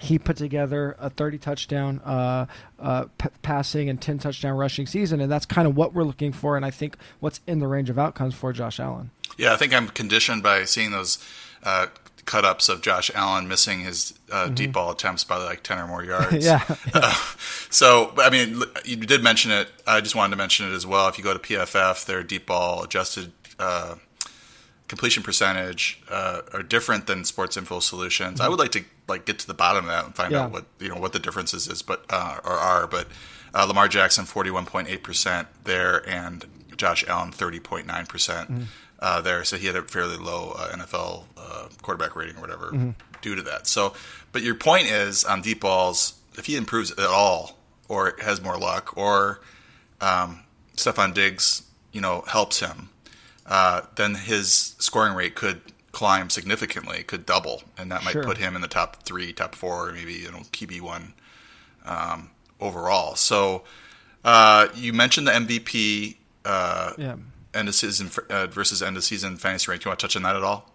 he put together a 30 touchdown uh, uh, p- passing and 10 touchdown rushing season, and that's kind of what we're looking for, and I think what's in the range of outcomes for Josh Allen. Yeah, I think I'm conditioned by seeing those uh, cut ups of Josh Allen missing his uh, mm-hmm. deep ball attempts by like 10 or more yards. yeah. uh, so, I mean, you did mention it. I just wanted to mention it as well. If you go to PFF, their deep ball adjusted uh, completion percentage uh, are different than Sports Info Solutions. Mm-hmm. I would like to like get to the bottom of that and find yeah. out what you know what the differences is, but uh, or are. But uh, Lamar Jackson forty one point eight percent there, and Josh Allen thirty point nine percent mm-hmm. uh, there. So he had a fairly low uh, NFL uh, quarterback rating or whatever mm-hmm. due to that. So, but your point is on deep balls, if he improves at all, or has more luck, or um, Stefon Diggs, you know, helps him uh, then his scoring rate could climb significantly, could double, and that might sure. put him in the top three, top four, maybe you know QB one um, overall. So uh, you mentioned the MVP uh, yeah. end of season uh, versus end of season fantasy rank. Do you want to touch on that at all?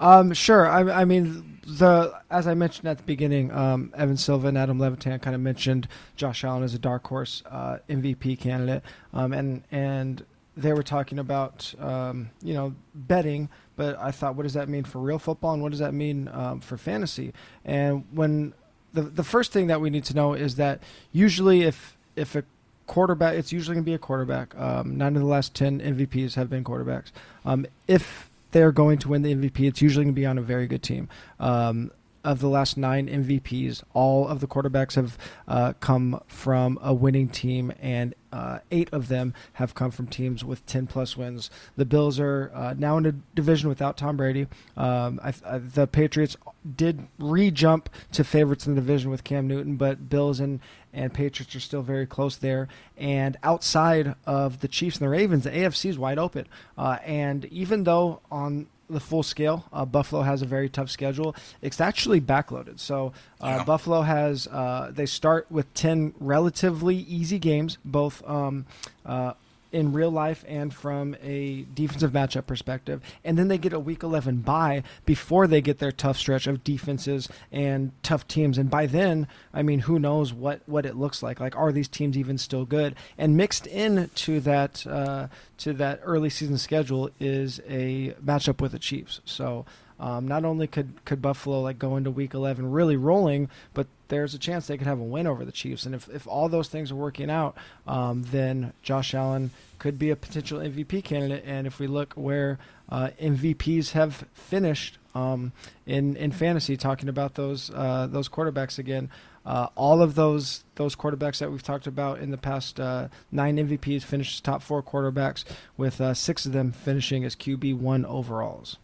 Um, sure. I, I mean, the as I mentioned at the beginning, um, Evan Silva and Adam Levitan kind of mentioned Josh Allen as a dark horse uh, MVP candidate, um, and and they were talking about um, you know betting. But I thought, what does that mean for real football, and what does that mean um, for fantasy? And when the the first thing that we need to know is that usually if if a quarterback, it's usually going to be a quarterback. Um, nine of the last ten MVPs have been quarterbacks. Um, if they're going to win the MVP, it's usually going to be on a very good team. Um, of the last nine MVPs, all of the quarterbacks have uh, come from a winning team, and uh, eight of them have come from teams with 10 plus wins. The Bills are uh, now in a division without Tom Brady. Um, I, I, the Patriots did re jump to favorites in the division with Cam Newton, but Bills and, and Patriots are still very close there. And outside of the Chiefs and the Ravens, the AFC is wide open. Uh, and even though on the full scale. Uh, Buffalo has a very tough schedule. It's actually backloaded. So uh, Yeah. Buffalo has uh, they start with ten relatively easy games, both um, uh, in real life and from a defensive matchup perspective, and then they get a Week 11 bye before they get their tough stretch of defenses and tough teams. And by then, I mean, who knows what what it looks like? Like, are these teams even still good? And mixed in to that uh, to that early season schedule is a matchup with the Chiefs. So. Um, not only could, could Buffalo like go into Week 11 really rolling, but there's a chance they could have a win over the Chiefs. And if, if all those things are working out, um, then Josh Allen could be a potential MVP candidate. And if we look where uh, MVPs have finished um, in in fantasy, talking about those uh, those quarterbacks again, uh, all of those those quarterbacks that we've talked about in the past uh, nine MVPs finished top four quarterbacks, with uh, six of them finishing as QB one overalls.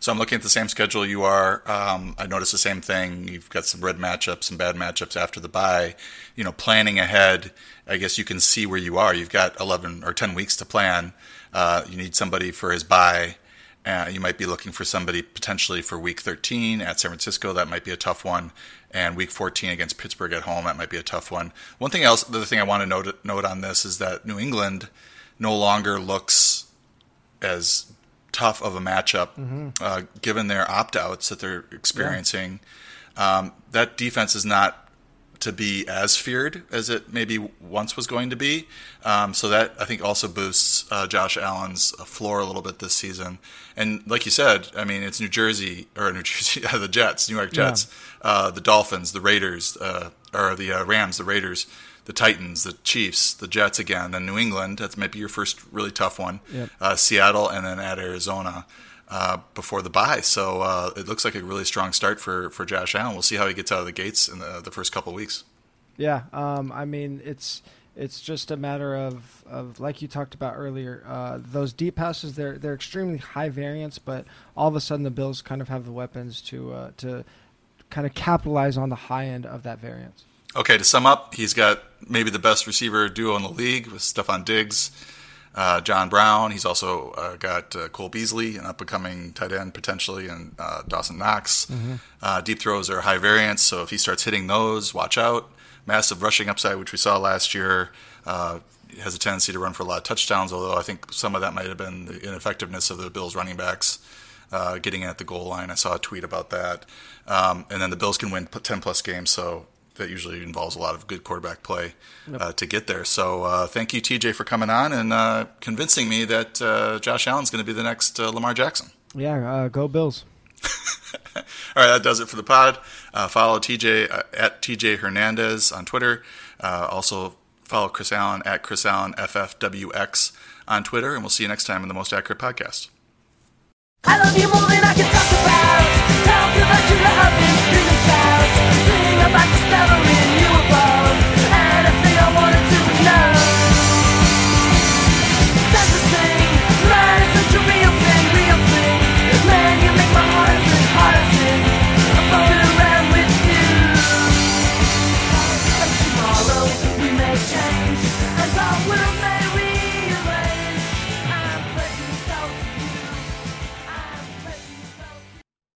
So I'm looking at the same schedule you are. Um, I noticed the same thing. You've got some red matchups, some bad matchups after the bye. You know, planning ahead, I guess you can see where you are. You've got 11 or 10 weeks to plan. Uh, you need somebody for his bye. Uh, you might be looking for somebody potentially for week 13 at San Francisco. That might be a tough one. And week 14 against Pittsburgh at home. That might be a tough one. One thing else, the other thing I want to note, note on this is that New England no longer looks as tough of a matchup, uh, given their opt outs that they're experiencing. Um, that defense is not to be as feared as it maybe once was going to be. Um, so that I think also boosts uh, Josh Allen's floor a little bit this season. And like you said, I mean, it's New Jersey or New Jersey, the Jets, New York Jets, uh, the Dolphins, the Raiders, uh, or the uh, Rams, the Raiders, the Titans, the Chiefs, the Jets again, then New England. That might be your first really tough one. Yep. Uh, Seattle, and then at Arizona. Uh, before the bye, so uh, it looks like a really strong start for, for Josh Allen. We'll see how he gets out of the gates in the, the first couple of weeks. Yeah, um, I mean it's it's just a matter of, of like you talked about earlier. Uh, those deep passes they're they're extremely high variance, but all of a sudden the Bills kind of have the weapons to uh, to kind of capitalize on the high end of that variance. Okay, to sum up, he's got maybe the best receiver duo in the league with Stefon Diggs, uh, John Brown. He's also uh, got uh, Cole Beasley, an up and coming tight end potentially, and uh, Dawson Knox. Uh, deep throws are high variance, so if he starts hitting those, watch out. Massive rushing upside, which we saw last year. Uh, has a tendency to run for a lot of touchdowns, although I think some of that might have been the ineffectiveness of the Bills running backs uh, getting at the goal line. I saw a tweet about that. Um, and then the Bills can win 10 plus games, so that usually involves a lot of good quarterback play uh, to get there. So uh, thank you, TJ, for coming on and uh, convincing me that uh, Josh Allen's going to be the next uh, Lamar Jackson. Yeah, uh, go Bills. All right, that does it for the pod. Uh, follow TJ uh, at TJ Hernandez on Twitter. Uh, also follow Chris Allen at Chris Allen FFWX on Twitter, and we'll see you next time in the Most Accurate Podcast. I love you more than I can talk about. Talk about never enough.